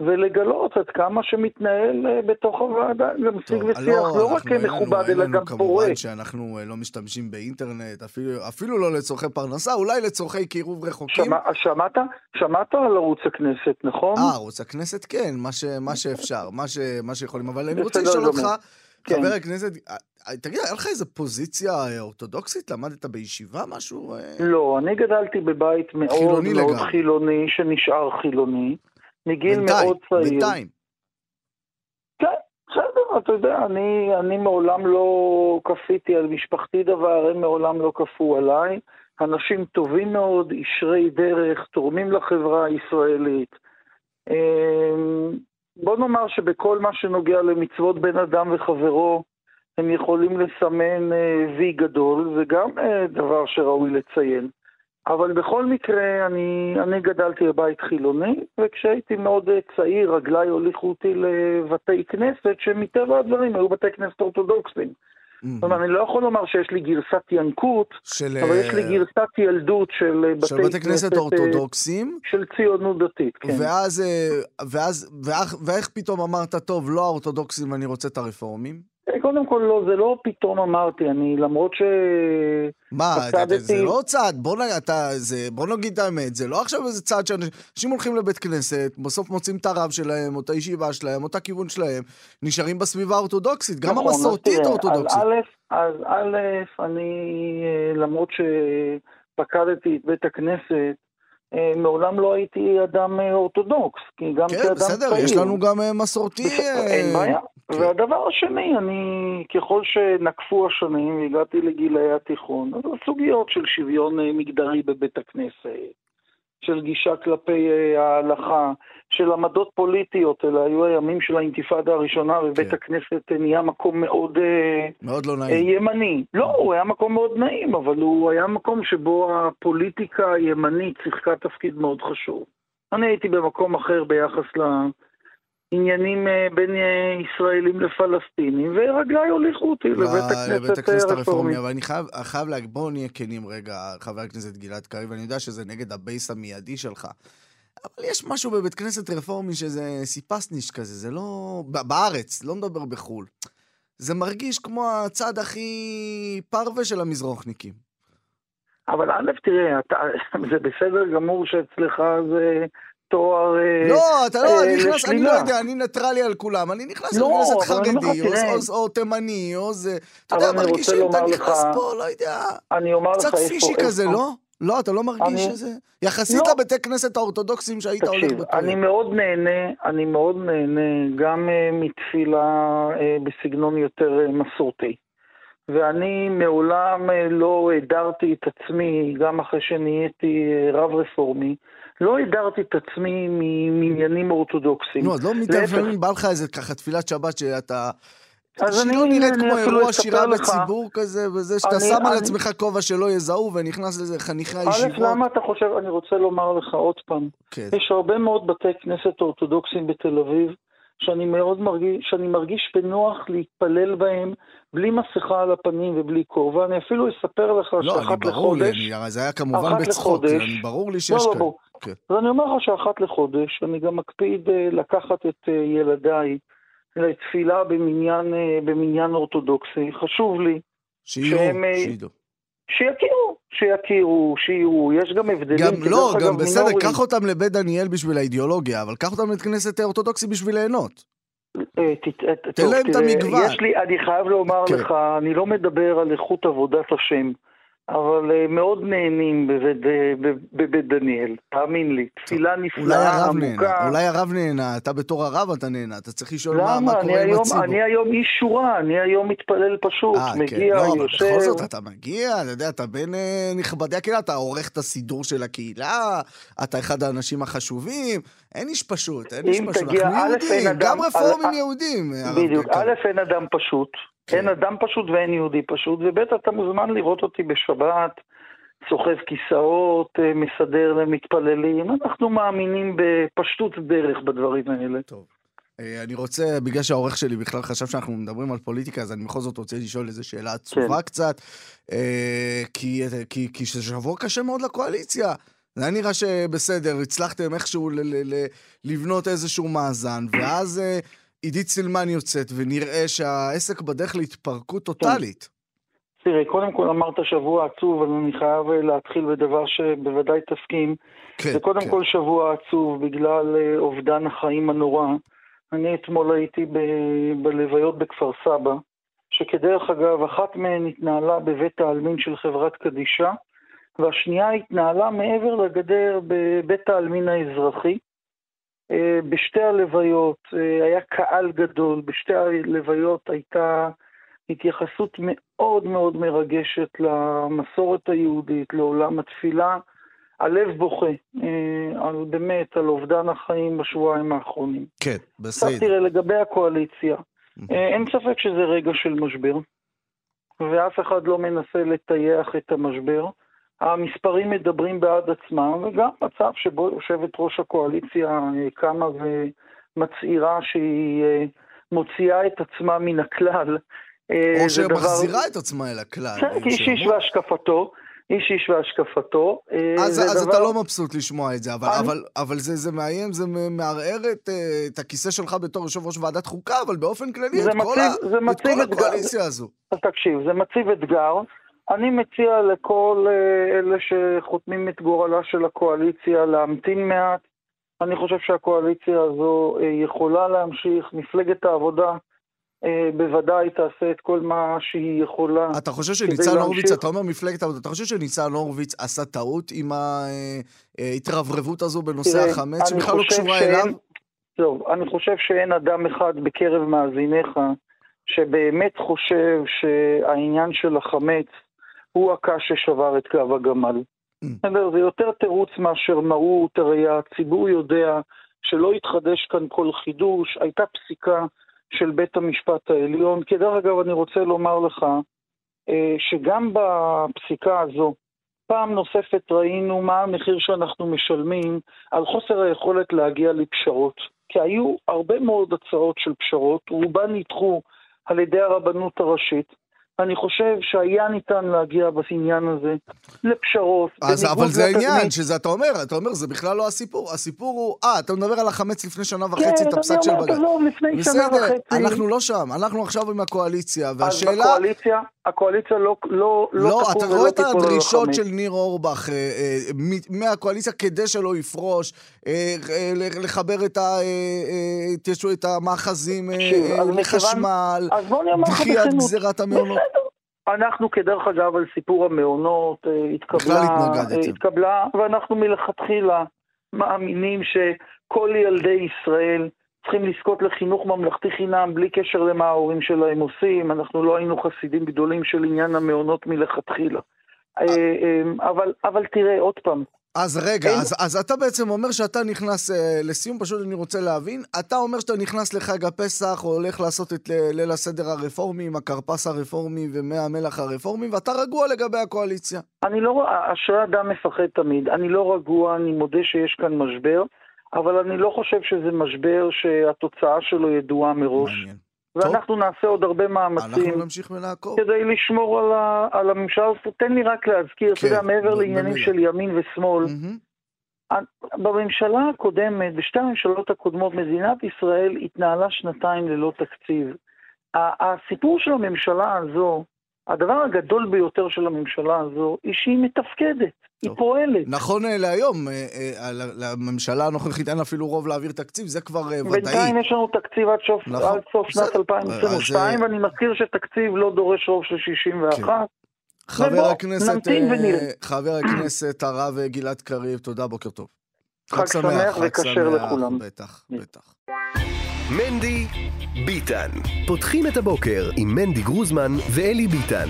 ולגלות עד כמה שמתנהל אה, בתוך הוועדה, גם שיג ושיח, לא, לא רק מכובד, אלא גם פורה. כמובן שאנחנו אה, לא משתמשים באינטרנט, אפילו, אפילו לא לצורכי פרנסה, אולי לצורכי קירוב רחוקים. שמע, שמעת, שמעת על ערוץ הכנסת, נכון? אה, ערוץ הכנסת כן, מה, ש, מה שאפשר, מה, ש, מה שיכולים, אבל אני רוצה לשאול אותך, כן. חבר הכנסת, אה, תגיד, היה לך איזה פוזיציה אורתודוקסית? למדת בישיבה משהו? לא, אני גדלתי בבית מאוד חילוני מאוד לגמרי. חילוני, שנשאר חילוני. מגיל בינתיים, מאוד צעיר. בינתיים. כן, בסדר, אתה יודע, אני, אני מעולם לא כפיתי על משפחתי דבר, הם מעולם לא כפו עליי. אנשים טובים מאוד, ישרי דרך, תורמים לחברה הישראלית. אמ, בוא נאמר שבכל מה שנוגע למצוות בין אדם וחברו, הם יכולים לסמן אה, וי גדול, זה גם אה, דבר שראוי לציין. אבל בכל מקרה, אני, אני גדלתי בבית חילוני, וכשהייתי מאוד אה, צעיר, רגליי הוליכו אותי לבתי כנסת, שמטבע הדברים היו בתי כנסת אורתודוקסים. זאת אומרת, אני לא יכול לומר שיש לי גרסת ינקות, של... אבל יש לי אה, גרסת ילדות של, אה, של בתי, בתי כנסת אורתודוקסים. של ציונות דתית, כן. ואז, ואז, ואיך פתאום אמרת, טוב, לא האורתודוקסים, אני רוצה את הרפורמים? קודם כל לא, זה לא פתאום אמרתי, אני למרות ש... מה, פצדתי... זה לא צעד, בוא, נ... אתה, זה, בוא נגיד את האמת, זה לא עכשיו איזה צעד שאנשים הולכים לבית כנסת, בסוף מוצאים את הרב שלהם, או את הישיבה שלהם, או את הכיוון שלהם, נשארים בסביבה האורתודוקסית, גם נכון, המסורתית האורתודוקסית. אז א', אז א', אני, אה, למרות שפקדתי את בית הכנסת, מעולם לא הייתי אדם אה, אורתודוקס, כי גם כן, כאדם בסדר, צעיר... כן, בסדר, יש לנו גם מסורתי... אין בעיה. כן. והדבר השני, אני, ככל שנקפו השנים והגעתי לגילאי התיכון, אז הסוגיות של שוויון מגדרי בבית הכנסת, של גישה כלפי ההלכה, של עמדות פוליטיות, אלה היו הימים של האינתיפאדה הראשונה, ובית כן. הכנסת נהיה מקום מאוד, מאוד לא נעים. ימני. לא, הוא היה מקום מאוד נעים, אבל הוא היה מקום שבו הפוליטיקה הימנית שיחקה תפקיד מאוד חשוב. אני הייתי במקום אחר ביחס עניינים אה, בין אה, ישראלים לפלסטינים, ורגליי הוליכו אותי לבית הכנסת אה, הרפורמי. אבל אני חייב, חייב להגיד, בואו נהיה כנים רגע, חבר הכנסת גלעד קריב, אני יודע שזה נגד הבייס המיידי שלך, אבל יש משהו בבית כנסת רפורמי שזה סיפסנישט כזה, זה לא... בארץ, לא מדבר בחו"ל. זה מרגיש כמו הצד הכי פרווה של המזרוחניקים. אבל א', תראה, אתה, זה בסדר גמור שאצלך זה תואר... אה, לא, אתה לא, אה, אני נכנס, אני לא לשלילה. יודע, אני ניטרלי על כולם, אני נכנס לא, לכנסת חרדי, או- תימני, או זה, אתה יודע, מרגישים, אתה נכנס פה, לא יודע, אני אומר לך קצת איפה... פישי איפה- כזה, לא? לא, אתה לא מרגיש אני- שזה? יחסית לא. לבתי כנסת האורתודוקסים שהיית הולך תקשיב, אני. מאוד נהנה, אני מאוד נהנה גם אה, מתפילה אה, בסגנון יותר אה, מסורתי. ואני מעולם אה, לא הדרתי את עצמי, גם אחרי שנהייתי אה, רב רפורמי, לא הדרתי את עצמי ממניינים אורתודוקסיים. נו, אז לא מדי להפך. פעמים בא לך איזה ככה תפילת שבת שאתה... אז אני- נראית אני כמו אירוע שירה לך. בציבור כזה, וזה שאתה אני- שם על עצמך כובע שלא יזהו ונכנס לזה חניכי א', הישיבות. למה אתה חושב, אני רוצה לומר לך עוד פעם, כן. יש הרבה מאוד בתי כנסת אורתודוקסיים בתל אביב, שאני מאוד מרגיש, שאני מרגיש בנוח להתפלל בהם, בלי מסכה על הפנים ובלי כובע. אני אפילו אספר לך לא, אני שאחת ברור לי, לחודש, אני- זה היה כמובן בצחוק, לחודש. ברור לי לא, שיש לא, כאלה. בוא. כן. אז אני אומר לך שאחת לחודש, אני גם מקפיד אה, לקחת את אה, ילדיי לתפילה במניין, אה, במניין אורתודוקסי. חשוב לי שיהיו, שהם, שידעו. שיכירו, שיכירו, שיראו. יש גם הבדלים. גם לא, גם בסדר, מינוריים. קח אותם לבית דניאל בשביל האידיאולוגיה, אבל קח אותם לבית כנסת אורתודוקסי בשביל ליהנות. אה, תן להם את המגוון. יש לי, אני חייב לומר כן. לך, אני לא מדבר על איכות עבודת השם, אבל אה, מאוד נהנים בבית, בב- בבית דניאל, תאמין לי. תפילה נפלאה, עמוקה. אולי הרב נהנה, אתה בתור הרב אתה נהנה, אתה צריך לשאול מה מה למה? אני קורה עם היום, הציבור. אני היום איש שורה, אני היום מתפלל פשוט, אה, כן. מגיע, לא, אבל יושב. בכל זאת אתה מגיע, אתה יודע, אתה בין אה, נכבדי הקהילה, אתה עורך את הסידור של הקהילה, אתה אחד האנשים החשובים, אין איש פשוט, אין איש פשוט, אנחנו יהודים, גם רפורמים יהודים, בדיוק. א', אין אדם פשוט, כן. אין אדם פשוט ואין יהודי פשוט, וב', אתה מוזמן לראות אותי בשבת, סוחב כיסאות, אה, מסדר למתפללים, אנחנו מאמינים בפשטות דרך בדברים האלה. טוב. אה, אני רוצה, בגלל שהעורך שלי בכלל חשב שאנחנו מדברים על פוליטיקה, אז אני בכל זאת רוצה לשאול איזו שאלה עצובה כן. קצת, אה, כי, כי, כי זה שבוע קשה מאוד לקואליציה. זה היה נראה שבסדר, הצלחתם איכשהו ל- ל- ל- לבנות איזשהו מאזן, ואז עידית סילמן יוצאת, ונראה שהעסק בדרך להתפרקות טוטאלית. תראה, קודם כל אמרת שבוע עצוב, אבל אני חייב אה, להתחיל בדבר שבוודאי תסכים. כן, זה קודם כן. כל שבוע עצוב בגלל אה, אובדן החיים הנורא. אני אתמול הייתי ב- בלוויות בכפר סבא, שכדרך אגב, אחת מהן התנהלה בבית העלמין של חברת קדישה, והשנייה התנהלה מעבר לגדר בבית העלמין האזרחי. אה, בשתי הלוויות אה, היה קהל גדול, בשתי הלוויות הייתה התייחסות מאוד מאוד מרגשת למסורת היהודית, לעולם התפילה. הלב בוכה, אה, על באמת, על אובדן החיים בשבועיים האחרונים. כן, עכשיו בסדר. תראה, לגבי הקואליציה, אה, אין ספק שזה רגע של משבר, ואף אחד לא מנסה לטייח את המשבר. המספרים מדברים בעד עצמם, וגם מצב שבו יושבת ראש הקואליציה אה, קמה ומצהירה שהיא אה, מוציאה את עצמה מן הכלל. אה, או זה דבר- שמחזירה את עצמה אל הכלל. כן, כי איש איש והשקפתו, איש איש והשקפתו. אז, אז דבר- אתה לא מבסוט לשמוע את זה, אבל, אני- אבל, אבל זה, זה מאיים, זה מערער את, את הכיסא שלך בתור יושב ראש ועדת חוקה, אבל באופן כללי את כל, מציב- זה ה, את כל. הקואליציה הזו. אז תקשיב, זה מציב אתגר. אני מציע לכל אה, אלה שחותמים את גורלה של הקואליציה להמתין מעט. אני חושב שהקואליציה הזו אה, יכולה להמשיך. מפלגת העבודה אה, בוודאי תעשה את כל מה שהיא יכולה. אתה חושב שניצן הורוביץ, אתה אומר מפלגת העבודה, אתה חושב שניצן הורוביץ עשה טעות עם ההתרברבות הזו בנושא תראה, החמץ, שבכלל לא קשורה שאין- אליו? טוב, אני חושב שאין אדם אחד בקרב מאזיניך שבאמת חושב שהעניין של החמץ הוא הקש ששבר את גב הגמל. Mm. בסדר? זה יותר תירוץ מאשר מהות, הרי הציבור יודע שלא יתחדש כאן כל חידוש, הייתה פסיקה של בית המשפט העליון. כדרך אגב, אני רוצה לומר לך אה, שגם בפסיקה הזו, פעם נוספת ראינו מה המחיר שאנחנו משלמים על חוסר היכולת להגיע לפשרות. כי היו הרבה מאוד הצעות של פשרות, רובן נדחו על ידי הרבנות הראשית. אני חושב שהיה ניתן להגיע בעניין הזה לפשרות. אז אבל זה. העניין, שזה אתה אומר, אתה אומר, זה בכלל לא הסיפור. הסיפור הוא, אה, אתה מדבר על החמץ לפני שנה כן, וחצי, את אז הפסק אני של אומר, בג"ץ. תעזוב, לפני שנה בסדר, וחצי. אנחנו לא שם, אנחנו עכשיו עם הקואליציה, אז והשאלה... בקואליציה, הקואליציה לא, לא, לא, לא, אתה רואה את הדרישות. של ניר אורבך אה, אה, מהקואליציה כדי שלא יפרוש, אה, אה, לחבר את ה- אה, אה, את המאחזים אה, לחשמל, דחיית. גזירת המעונות. אנחנו כדרך אגב על סיפור המעונות התקבלה, ואנחנו מלכתחילה מאמינים שכל ילדי ישראל צריכים לזכות לחינוך ממלכתי חינם בלי קשר למה ההורים שלהם עושים, אנחנו לא היינו חסידים גדולים של עניין המעונות מלכתחילה. אה, אה, אבל, אבל תראה, עוד פעם, אז רגע, אין- אז, אז אתה בעצם אומר שאתה נכנס, אה, לסיום פשוט אני רוצה להבין, אתה אומר שאתה נכנס לחג הפסח, או הולך לעשות את ל- ליל הסדר הרפורמי עם הכרפס הרפורמי ומי המלח הרפורמי, ואתה רגוע לגבי הקואליציה. אני לא, אשרי אדם מפחד תמיד. אני לא רגוע, אני מודה שיש כאן משבר, אבל אני לא חושב שזה משבר שהתוצאה שלו ידועה מראש. מעניין. ואנחנו נעשה עוד הרבה מאמצים אנחנו נמשיך ונעקוב. כדי לשמור על, ה, על הממשלה הזאת. תן לי רק להזכיר, אתה כן, יודע, מעבר לעניינים. של ימין ושמאל, מהמם. בממשלה הקודמת, בשתי הממשלות הקודמות, מדינת ישראל התנהלה שנתיים ללא תקציב. הסיפור של הממשלה הזו, הדבר הגדול ביותר של הממשלה הזו, היא שהיא מתפקדת, היא טוב. פועלת. נכון אה, להיום, אה, אה, לממשלה הנוכחית אין אפילו רוב להעביר תקציב, זה כבר ודאי. בינתיים יש לנו תקציב עד סוף, נכון, עד סוף שנת בסדר. 2022, אז, אה, ואני מזכיר שתקציב לא דורש רוב של 61. חבר ובוא, הכנסת. חבר הכנסת הרב גלעד קריב, תודה, בוקר טוב. חג שמח חג וכשר שמח, לכולם. בטח, כן. בטח. מנדי ביטן. פותחים את הבוקר עם מנדי גרוזמן ואלי ביטן.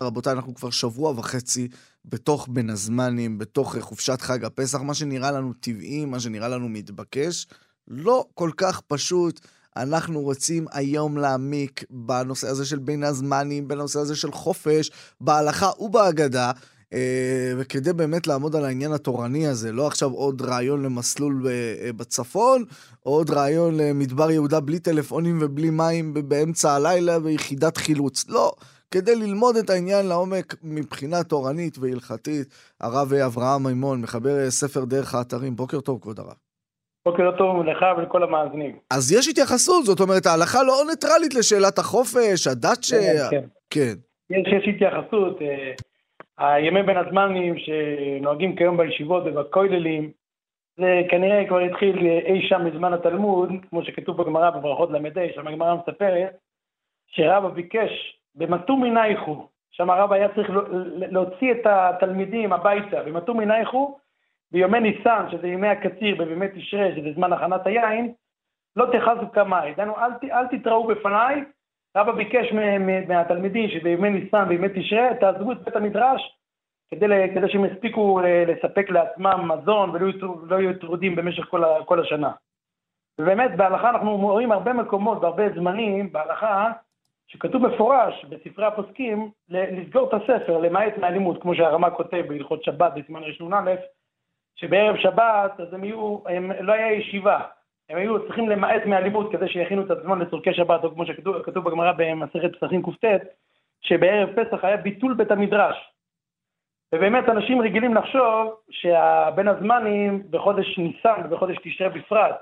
רבותיי, אנחנו כבר שבוע וחצי בתוך בין הזמנים, בתוך אה, חופשת חג הפסח, מה שנראה לנו טבעי, מה שנראה לנו מתבקש, לא כל כך פשוט. אנחנו רוצים היום להעמיק בנושא הזה של בין הזמנים, בנושא הזה של חופש, בהלכה ובהגדה. אה, וכדי באמת לעמוד על העניין התורני הזה, לא עכשיו עוד רעיון למסלול ב- אה, בצפון, או עוד רעיון למדבר יהודה בלי טלפונים ובלי מים באמצע הלילה ביחידת חילוץ. לא, כדי ללמוד את העניין לעומק מבחינה תורנית והלכתית, הרב אברהם מימון, מחבר אה, ספר דרך האתרים. בוקר טוב, כבוד הרב. בוקר טוב לך ולכל המאזינים. אז יש התייחסות, זאת אומרת, ההלכה לא ניטרלית לשאלת החופש, הדת ש... כן. כן. יש, יש התייחסות, אה, הימי בין הזמנים שנוהגים כיום בישיבות ובכוללים, זה כנראה כבר התחיל אי שם בזמן התלמוד, כמו שכתוב בגמרא בברכות ל"ה, שם הגמרא מספרת שרבא ביקש במטו מנייכו, שם הרב היה צריך לה- להוציא את התלמידים הביתה, במטו מנייכו, ביומי ניסן, שזה ימי הקציר, ובימי תשרי, שזה זמן הכנת היין, לא תחזו קמאי, דהיינו אל, אל תתראו בפניי, רבא ביקש מהתלמידים שבימי ניסן, בימי תשרי, תעזבו את בית המדרש, כדי, כדי שהם יספיקו אה, לספק לעצמם מזון ולא לא יהיו טרודים במשך כל, כל השנה. ובאמת, בהלכה אנחנו רואים הרבה מקומות, בהרבה זמנים, בהלכה, שכתוב מפורש בספרי הפוסקים, לסגור את הספר, למעט מהלימוד, כמו שהרמ"א כותב בהלכות שבת בסימן רנ"א, שבערב שבת, אז הם יהיו, הם, לא היה ישיבה, הם היו צריכים למעט מהלימוד כדי שיכינו את עצמם לצורכי שבת, או כמו שכתוב כתוב בגמרא במסכת פסחים קט, שבערב פסח היה ביטול בית המדרש. ובאמת אנשים רגילים לחשוב שבין הזמנים בחודש ניסן ובחודש תשרה בפרט,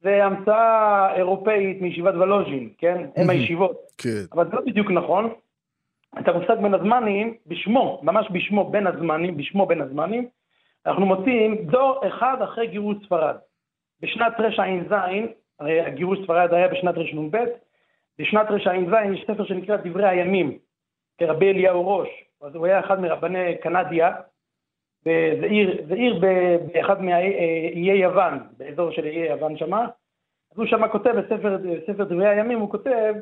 זה המצאה אירופאית מישיבת ולוז'ין, כן? הם מהמם. הישיבות. כן. אבל זה לא בדיוק נכון. את המושג בין הזמנים, בשמו, ממש בשמו בין הזמנים, בשמו בין הזמנים, אנחנו מוצאים דור אחד אחרי גירוש ספרד. בשנת רע"ז, הרי גירוש ספרד היה בשנת רנ"ב, בשנת רע"ז יש ספר שנקרא דברי הימים, כרבי אליהו ראש, אז הוא היה אחד מרבני קנדיה, וזה עיר, זה עיר באחד מאיי יוון, באזור של איי יוון שמה, אז הוא שמה כותב בספר, בספר דברי הימים, הוא כותב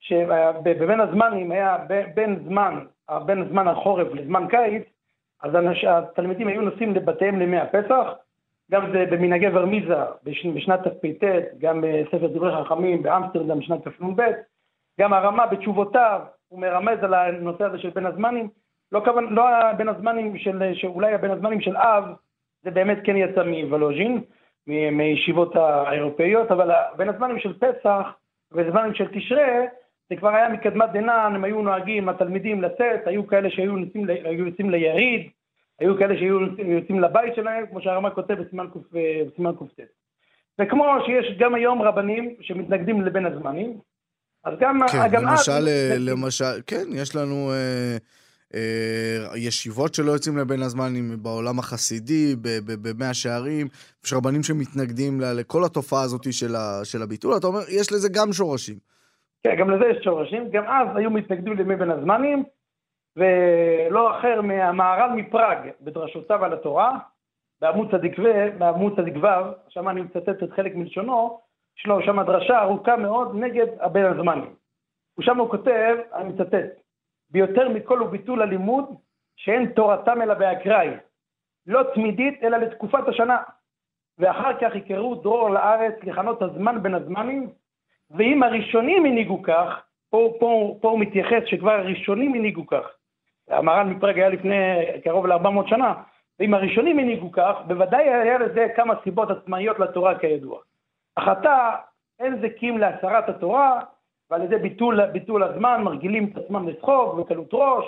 שבין הזמנים היה בין זמן, בין זמן החורף לזמן קיץ, אז התלמידים היו נוסעים לבתיהם לימי הפסח, גם זה במנהגי ורמיזה בש, בשנת תפ"ט, גם בספר דברי חכמים באמסטרדם בשנת תנ"ב, גם הרמ"א בתשובותיו, הוא מרמז על הנושא הזה של בין הזמנים, לא, כוון, לא בין הזמנים של, שאולי הבין הזמנים של אב, זה באמת כן יצא מוולוז'ין, מישיבות האירופאיות, אבל בין הזמנים של פסח וזמנים של תשרה, זה כבר היה מקדמת דנן, הם היו נוהגים, התלמידים לצאת, היו כאלה שהיו יוצאים ליריד, היו כאלה שהיו יוצאים- לבית שלהם, כמו שהרמ"א כותב בסימן קט. וכמו שיש גם היום רבנים שמתנגדים לבין הזמנים, אז גם, כן, גם אז... למשל, אה, למשל, כן, יש לנו אה, אה, ישיבות שלא יוצאים לבין הזמנים בעולם החסידי, במאה שערים, יש רבנים שמתנגדים לכל התופעה הזאת של, ה, של הביטול, אתה אומר, יש לזה גם שורשים. כן, גם לזה יש שורשים. גם אז היו מתנגדים לימי בין הזמנים, ולא אחר מהמהר"ל מפראג בדרשותיו על התורה, בעמוד צדיק ו, בעמוד צדיק ו', שם אני מצטט את חלק מלשונו, יש לו שם דרשה ארוכה מאוד נגד הבין הזמנים. ושם הוא כותב, אני מצטט, ביותר מכל הוא ביטול הלימוד שאין תורתם אלא באקראי, לא תמידית אלא לתקופת השנה, ואחר כך יקראו דרור לארץ לכנות הזמן בין הזמנים, ואם הראשונים הנהיגו כך, פה, פה, פה הוא מתייחס שכבר הראשונים הנהיגו כך. המהר"ל מפראג היה לפני קרוב ל-400 שנה, ואם הראשונים הנהיגו כך, בוודאי היה לזה כמה סיבות עצמאיות לתורה כידוע. אחתה, אין זה קים להסרת התורה, ועל ידי ביטול, ביטול הזמן מרגילים את עצמם לצחוק וקלות ראש.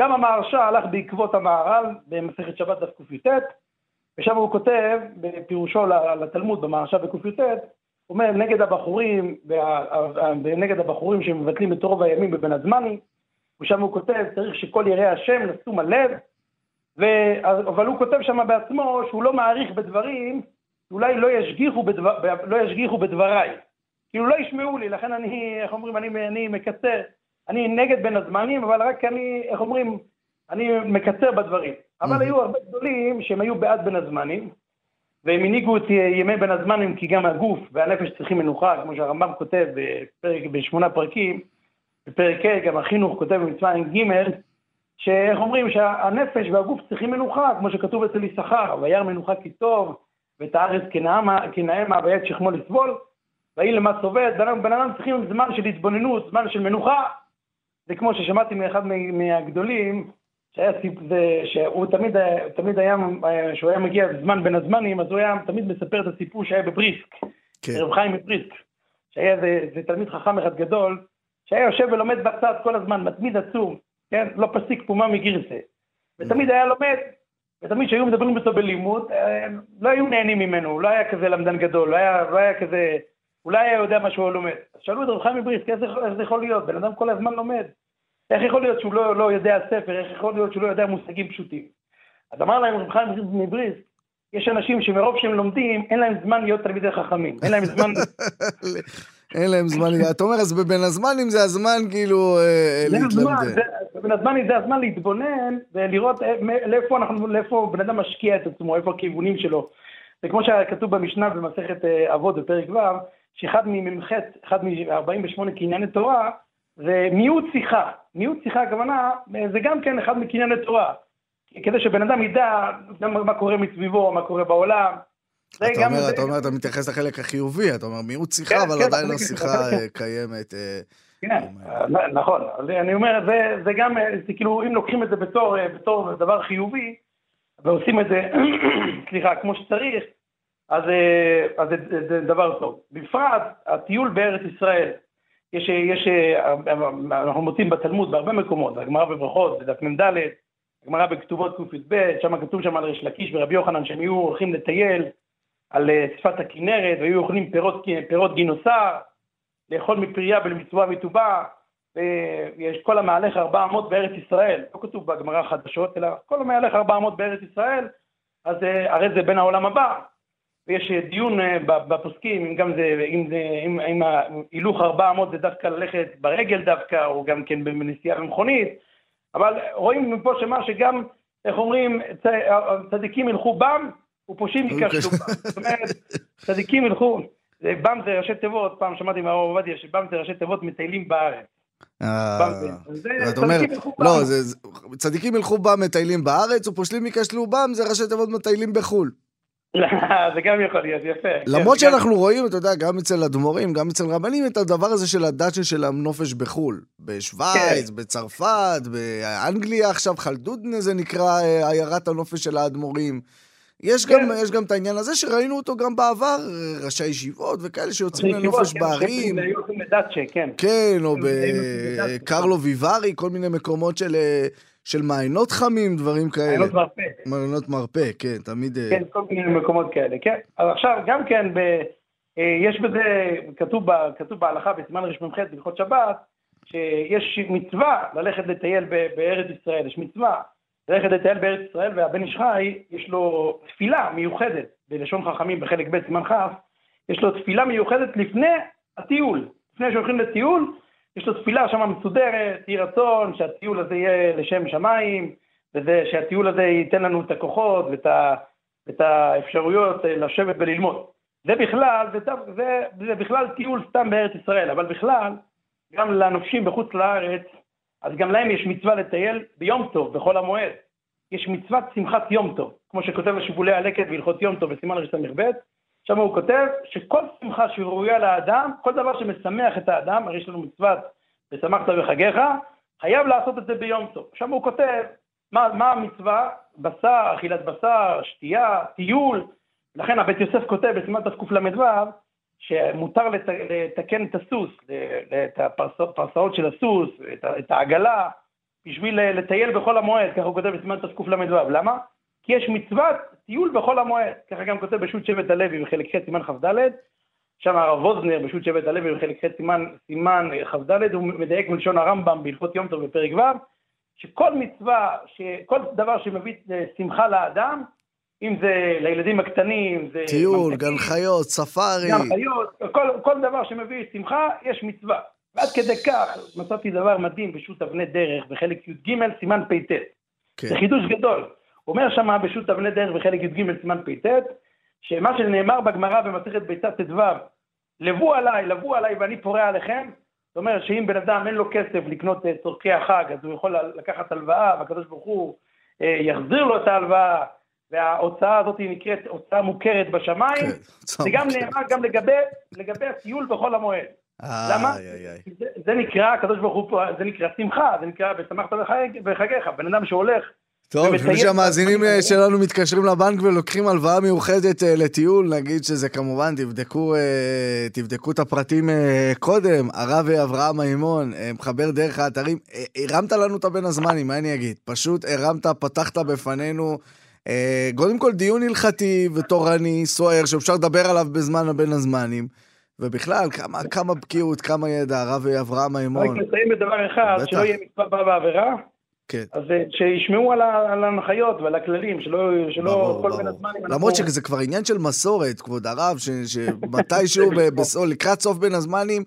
גם המהרש"א הלך בעקבות המהר"ל במסכת שבת דף קי"ט, ושם הוא כותב, בפירושו לתלמוד במהרש"א בקי"ט, הוא אומר נגד הבחורים, נגד הבחורים שמבטלים את רוב הימים בבין הזמנים, ושם הוא כותב, צריך שכל יראי השם נשום הלב, ו... אבל הוא כותב שם בעצמו שהוא לא מעריך בדברים, אולי לא ישגיחו, בדבר... לא ישגיחו בדבריי. כאילו לא ישמעו לי, לכן אני, איך אומרים, אני, אני מקצר, אני נגד בין הזמנים, אבל רק אני, איך אומרים, אני מקצר בדברים. אבל היו הרבה גדולים שהם היו בעד בין הזמנים, והם הנהיגו את ימי בין הזמנים כי גם הגוף והנפש צריכים מנוחה, כמו שהרמב"ם כותב בפרק, בשמונה פרקים, בפרק ה', גם החינוך כותב במצווה עם ג', שאיך אומרים שהנפש והגוף צריכים מנוחה, כמו שכתוב אצל יששכר, וירא מנוחה כי טוב, ואת הארץ כנעמה ואת שכמו לסבול, ויהי למה סובל, בן אדם צריכים זמן של התבוננות, זמן של מנוחה, זה כמו ששמעתי מאחד מה- מהגדולים, שהיה. זה, שהוא תמיד, תמיד היה, כשהוא היה מגיע בזמן בין הזמנים, אז הוא היה תמיד מספר את הסיפור שהיה בבריסק, כן. רב חיים מבריסק, שהיה איזה תלמיד חכם אחד גדול, שהיה יושב ולומד בצד כל הזמן, מתמיד עצום, כן? לא פסיק פומה מגירסה. ותמיד היה לומד, ותמיד כשהיו מדברים איתו בלימוד, אה, לא היו נהנים ממנו, הוא לא היה כזה למדן גדול, לא היה, לא היה כזה, אולי היה יודע מה שהוא לומד. אז שאלו את רב חיים מבריסק, איך זה יכול להיות? בן אדם כל הזמן לומד. איך יכול להיות שהוא לא, לא יודע ספר, איך יכול להיות שהוא לא יודע מושגים פשוטים? אז אמר להם רב חיים מבריסק, יש אנשים שמרוב שהם לומדים, אין להם זמן להיות תלמידי חכמים. אין להם זמן... אין להם זמן, אתה אומר, אז בבין הזמנים זה הזמן כאילו אה, זה הזמן, להתלמד. זה- בין הזמן זה הזמן להתבונן ולראות אה, לאיפה אנחנו, לאיפה בן אדם משקיע את עצמו, איפה הכיוונים שלו. זה כמו שכתוב במשנה במסכת אה, אבות בפרק ו', שאחד ממ"ח, אחד מ-48 קנייני תורה, זה מיעוט שיחה. מיעוט שיחה הכוונה, אה, זה גם כן אחד מקנייני תורה. כדי שבן אדם ידע מה קורה מסביבו, מה קורה בעולם. אתה אומר, זה- אתה אומר, אתה מתייחס לחלק החיובי, אתה אומר, מיעוט שיחה, אבל עדיין השיחה קיימת. נכון, אני אומר, זה, זה גם, אה, זה כאילו, אם לוקחים את זה בתור, אה, דבר חיובי, ועושים את זה, סליחה, כמו שצריך, אז, אה, אז זה, דבר טוב. בפרט, הטיול בארץ ישראל, יש, יש, אנחנו מוצאים בתלמוד בהרבה מקומות, בגמרא בברכות, בדף מ"ד, הגמרא בכתובות קי"ב, שם כתוב שם על ריש לקיש ורבי יוחנן שהם היו הולכים לטייל על אה, שפת הכנרת, והיו אוכלים פירות, פירות גינוסר, לאכול מפריה ולמצווה מטובה, ויש כל המהלך ארבע אמות בארץ ישראל, לא כתוב בגמרא החדשות, אלא כל המהלך ארבע אמות בארץ ישראל, אז אה, הרי זה בין העולם הבא. ויש אה, דיון בפוסקים, אם גם זה, אם זה, אם, אם ההילוך ארבע אמות זה דווקא ללכת ברגל דווקא, או גם כן בנסיעה במכונית, אבל רואים מפה שמה שגם, איך אומרים, צדיקים ילכו בם, ופושעים ייכשלו בם. זאת אומרת, צדיקים ילכו, בם זה ראשי תיבות, פעם שמעתי מהרב עובדיה שבם זה ראשי תיבות מטיילים בארץ. אה, בם זה- זה אתה אומר, צדיקים ילכו בם. לא, צדיקים ילכו בם מטיילים בארץ, ופושלים ייכשלו בם, זה ראשי תיבות מטיילים בחו"ל. זה גם יכול להיות, יפה. כן, למרות שאנחנו רואים, אתה יודע, גם אצל אדמו"רים, גם אצל רבנים, את הדבר הזה של הדאצ'ה של הנופש בחו"ל. בשוויץ, כן. בצרפת, באנגליה עכשיו, חלדודנה זה נקרא אה, עיירת הנופש של האדמו"רים. יש גם, כן. יש גם את העניין הזה שראינו אותו גם בעבר, ראשי ישיבות וכאלה שיוצאים לנופש כן, בערים. לדאצ'ה, כן. כן, או נוסעים בקרלו ויברי, כל מיני מקומות של, אה, של מעיינות חמים, דברים כאלה. מעיינות מרפא. מעיינות מרפא, כן, תמיד... אה, כן, כל מיני מקומות כאלה, כן. אז עכשיו, גם כן, ב, אה, יש בזה, כתוב, ב, כתוב בהלכה בסימן רמ"ח בהלכות שבת, שיש מצווה ללכת לטייל בארץ ישראל, יש מצווה ללכת לטייל בארץ ישראל, והבן איש חי, יש לו תפילה מיוחדת, בלשון חכמים בחלק ב' סימן כ', יש לו תפילה מיוחדת לפני הטיול. לפני שהולכים לטיול, יש לו תפילה שם מסודרת, יהי רצון שהטיול הזה יהיה לשם שמיים, וזה שהטיול הזה ייתן לנו את הכוחות ואת, ה, ואת האפשרויות אה, לשבת וללמוד. זה בכלל, זה, זה, זה בכלל טיול סתם בארץ ישראל, אבל בכלל, גם לנופשים בחוץ לארץ, אז גם להם יש מצווה לטייל ביום טוב, בחול המועד. יש מצוות שמחת יום טוב, כמו שכותב בשיבולי הלקט בהלכות יום טוב בסימן רס"ב, שם הוא כותב שכל שמחה שראויה לאדם, כל דבר שמשמח את האדם, הרי יש לנו מצוות ושמחת בחגיך, חייב לעשות את זה ביום טוב. שם הוא כותב מה, מה המצווה, בשר, אכילת בשר, שתייה, טיול, לכן הבית יוסף כותב בסימן תקל"ו שמותר לת, לתקן את הסוס, את הפרסאות של הסוס, את, העגלה, בשביל לטייל בחול המועד, ככה הוא כותב בסימן תקל"ו. למה? כי יש מצוות טיול בחול המועד, ככה גם כותב בשו"ת שבט הלוי בחלק ח' סימן כ"ד, שם הרב ווזנר בשו"ת שבט הלוי בחלק ח' סימן, סימן כ"ד, הוא מדייק בלשון הרמב"ם בהלכות יום טוב בפרק ו', שכל מצווה, שכל דבר שמביא שמחה לאדם, אם זה לילדים הקטנים, זה... טיול, ממתקים, גן חיות, ספארי. גן חיות, כל, כל דבר שמביא שמחה, יש מצווה. ועד כדי כך מצאתי דבר מדהים בשו"ת אבני דרך בחלק י"ג סימן פ"ט. כן. זה חידוש גדול. אומר שמה בשו"ת אבני דרך בחלק י"ג סימן פ"ט, שמה שנאמר בגמרא במסכת ביצה ט"ו, לבו עליי, לבו עליי ואני פורע עליכם, זאת אומרת שאם בן אדם אין לו כסף לקנות אה, צורכי החג, אז הוא יכול לקחת הלוואה, והקדוש ברוך הוא אה, יחזיר לו את ההלוואה, וההוצאה הזאת נקראת הוצאה מוכרת בשמיים. כן, זה גם. נאמר גם לגבי, לגבי הטיול בחול המועד. למה? זה, זה נקרא, הקדוש ברוך הוא פה, זה נקרא שמחה, זה נקרא ושמחת בחג- בחגיך. בן אדם שהולך טוב, לפני שהמאזינים האלה. שלנו מתקשרים לבנק ולוקחים הלוואה מיוחדת אה, לטיול, נגיד שזה כמובן, תבדקו, אה, תבדקו את הפרטים אה, קודם. הרב אברהם מימון, אה, מחבר דרך האתרים, אה, הרמת לנו את הבן הזמנים, מה אני אגיד? פשוט הרמת, פתחת בפנינו, אה, קודם כל דיון הלכתי ותורני, סוער, שאפשר לדבר עליו בזמן הבין הזמנים. ובכלל, כמה, כמה בקיאות, כמה ידע, הרב אברהם רק מימון. נסיים בדבר אחד, בטח. שלא יהיה מצווה בעבירה, כן. אז אה, שישמעו על ההנחיות ועל הכללים, שלא שלא ברור, כל ברור. בין הזמנים. למרות שזה כבר עניין של מסורת, כבוד הרב, ש- שמתישהו, ב- בסוף- לקראת סוף בין הזמנים,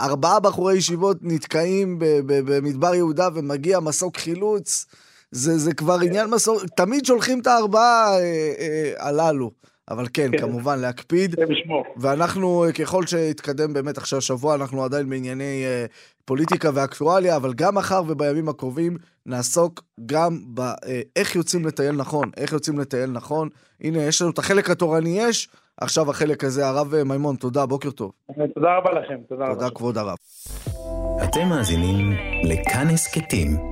ארבעה בחורי ישיבות נתקעים ב- ב- במדבר יהודה ומגיע מסוק חילוץ. זה, זה כבר עניין מסורת, תמיד שולחים את הארבעה אה, אה, הללו. אבל כן, כן. כמובן, להקפיד. בשמו. ואנחנו, אה, ככל שיתקדם באמת עכשיו שבוע, אנחנו עדיין בענייני אה, פוליטיקה ואקטואליה, אבל גם מחר ובימים הקרובים נעסוק גם באיך יוצאים לטייל נכון, איך יוצאים לטייל נכון. הנה, יש לנו את החלק התורני יש, עכשיו החלק הזה, הרב אה, מימון, תודה, בוקר טוב. תודה רבה לכם. תודה רבה. תודה, כבוד הרב. אתם מאזינים לכאן הסכתים,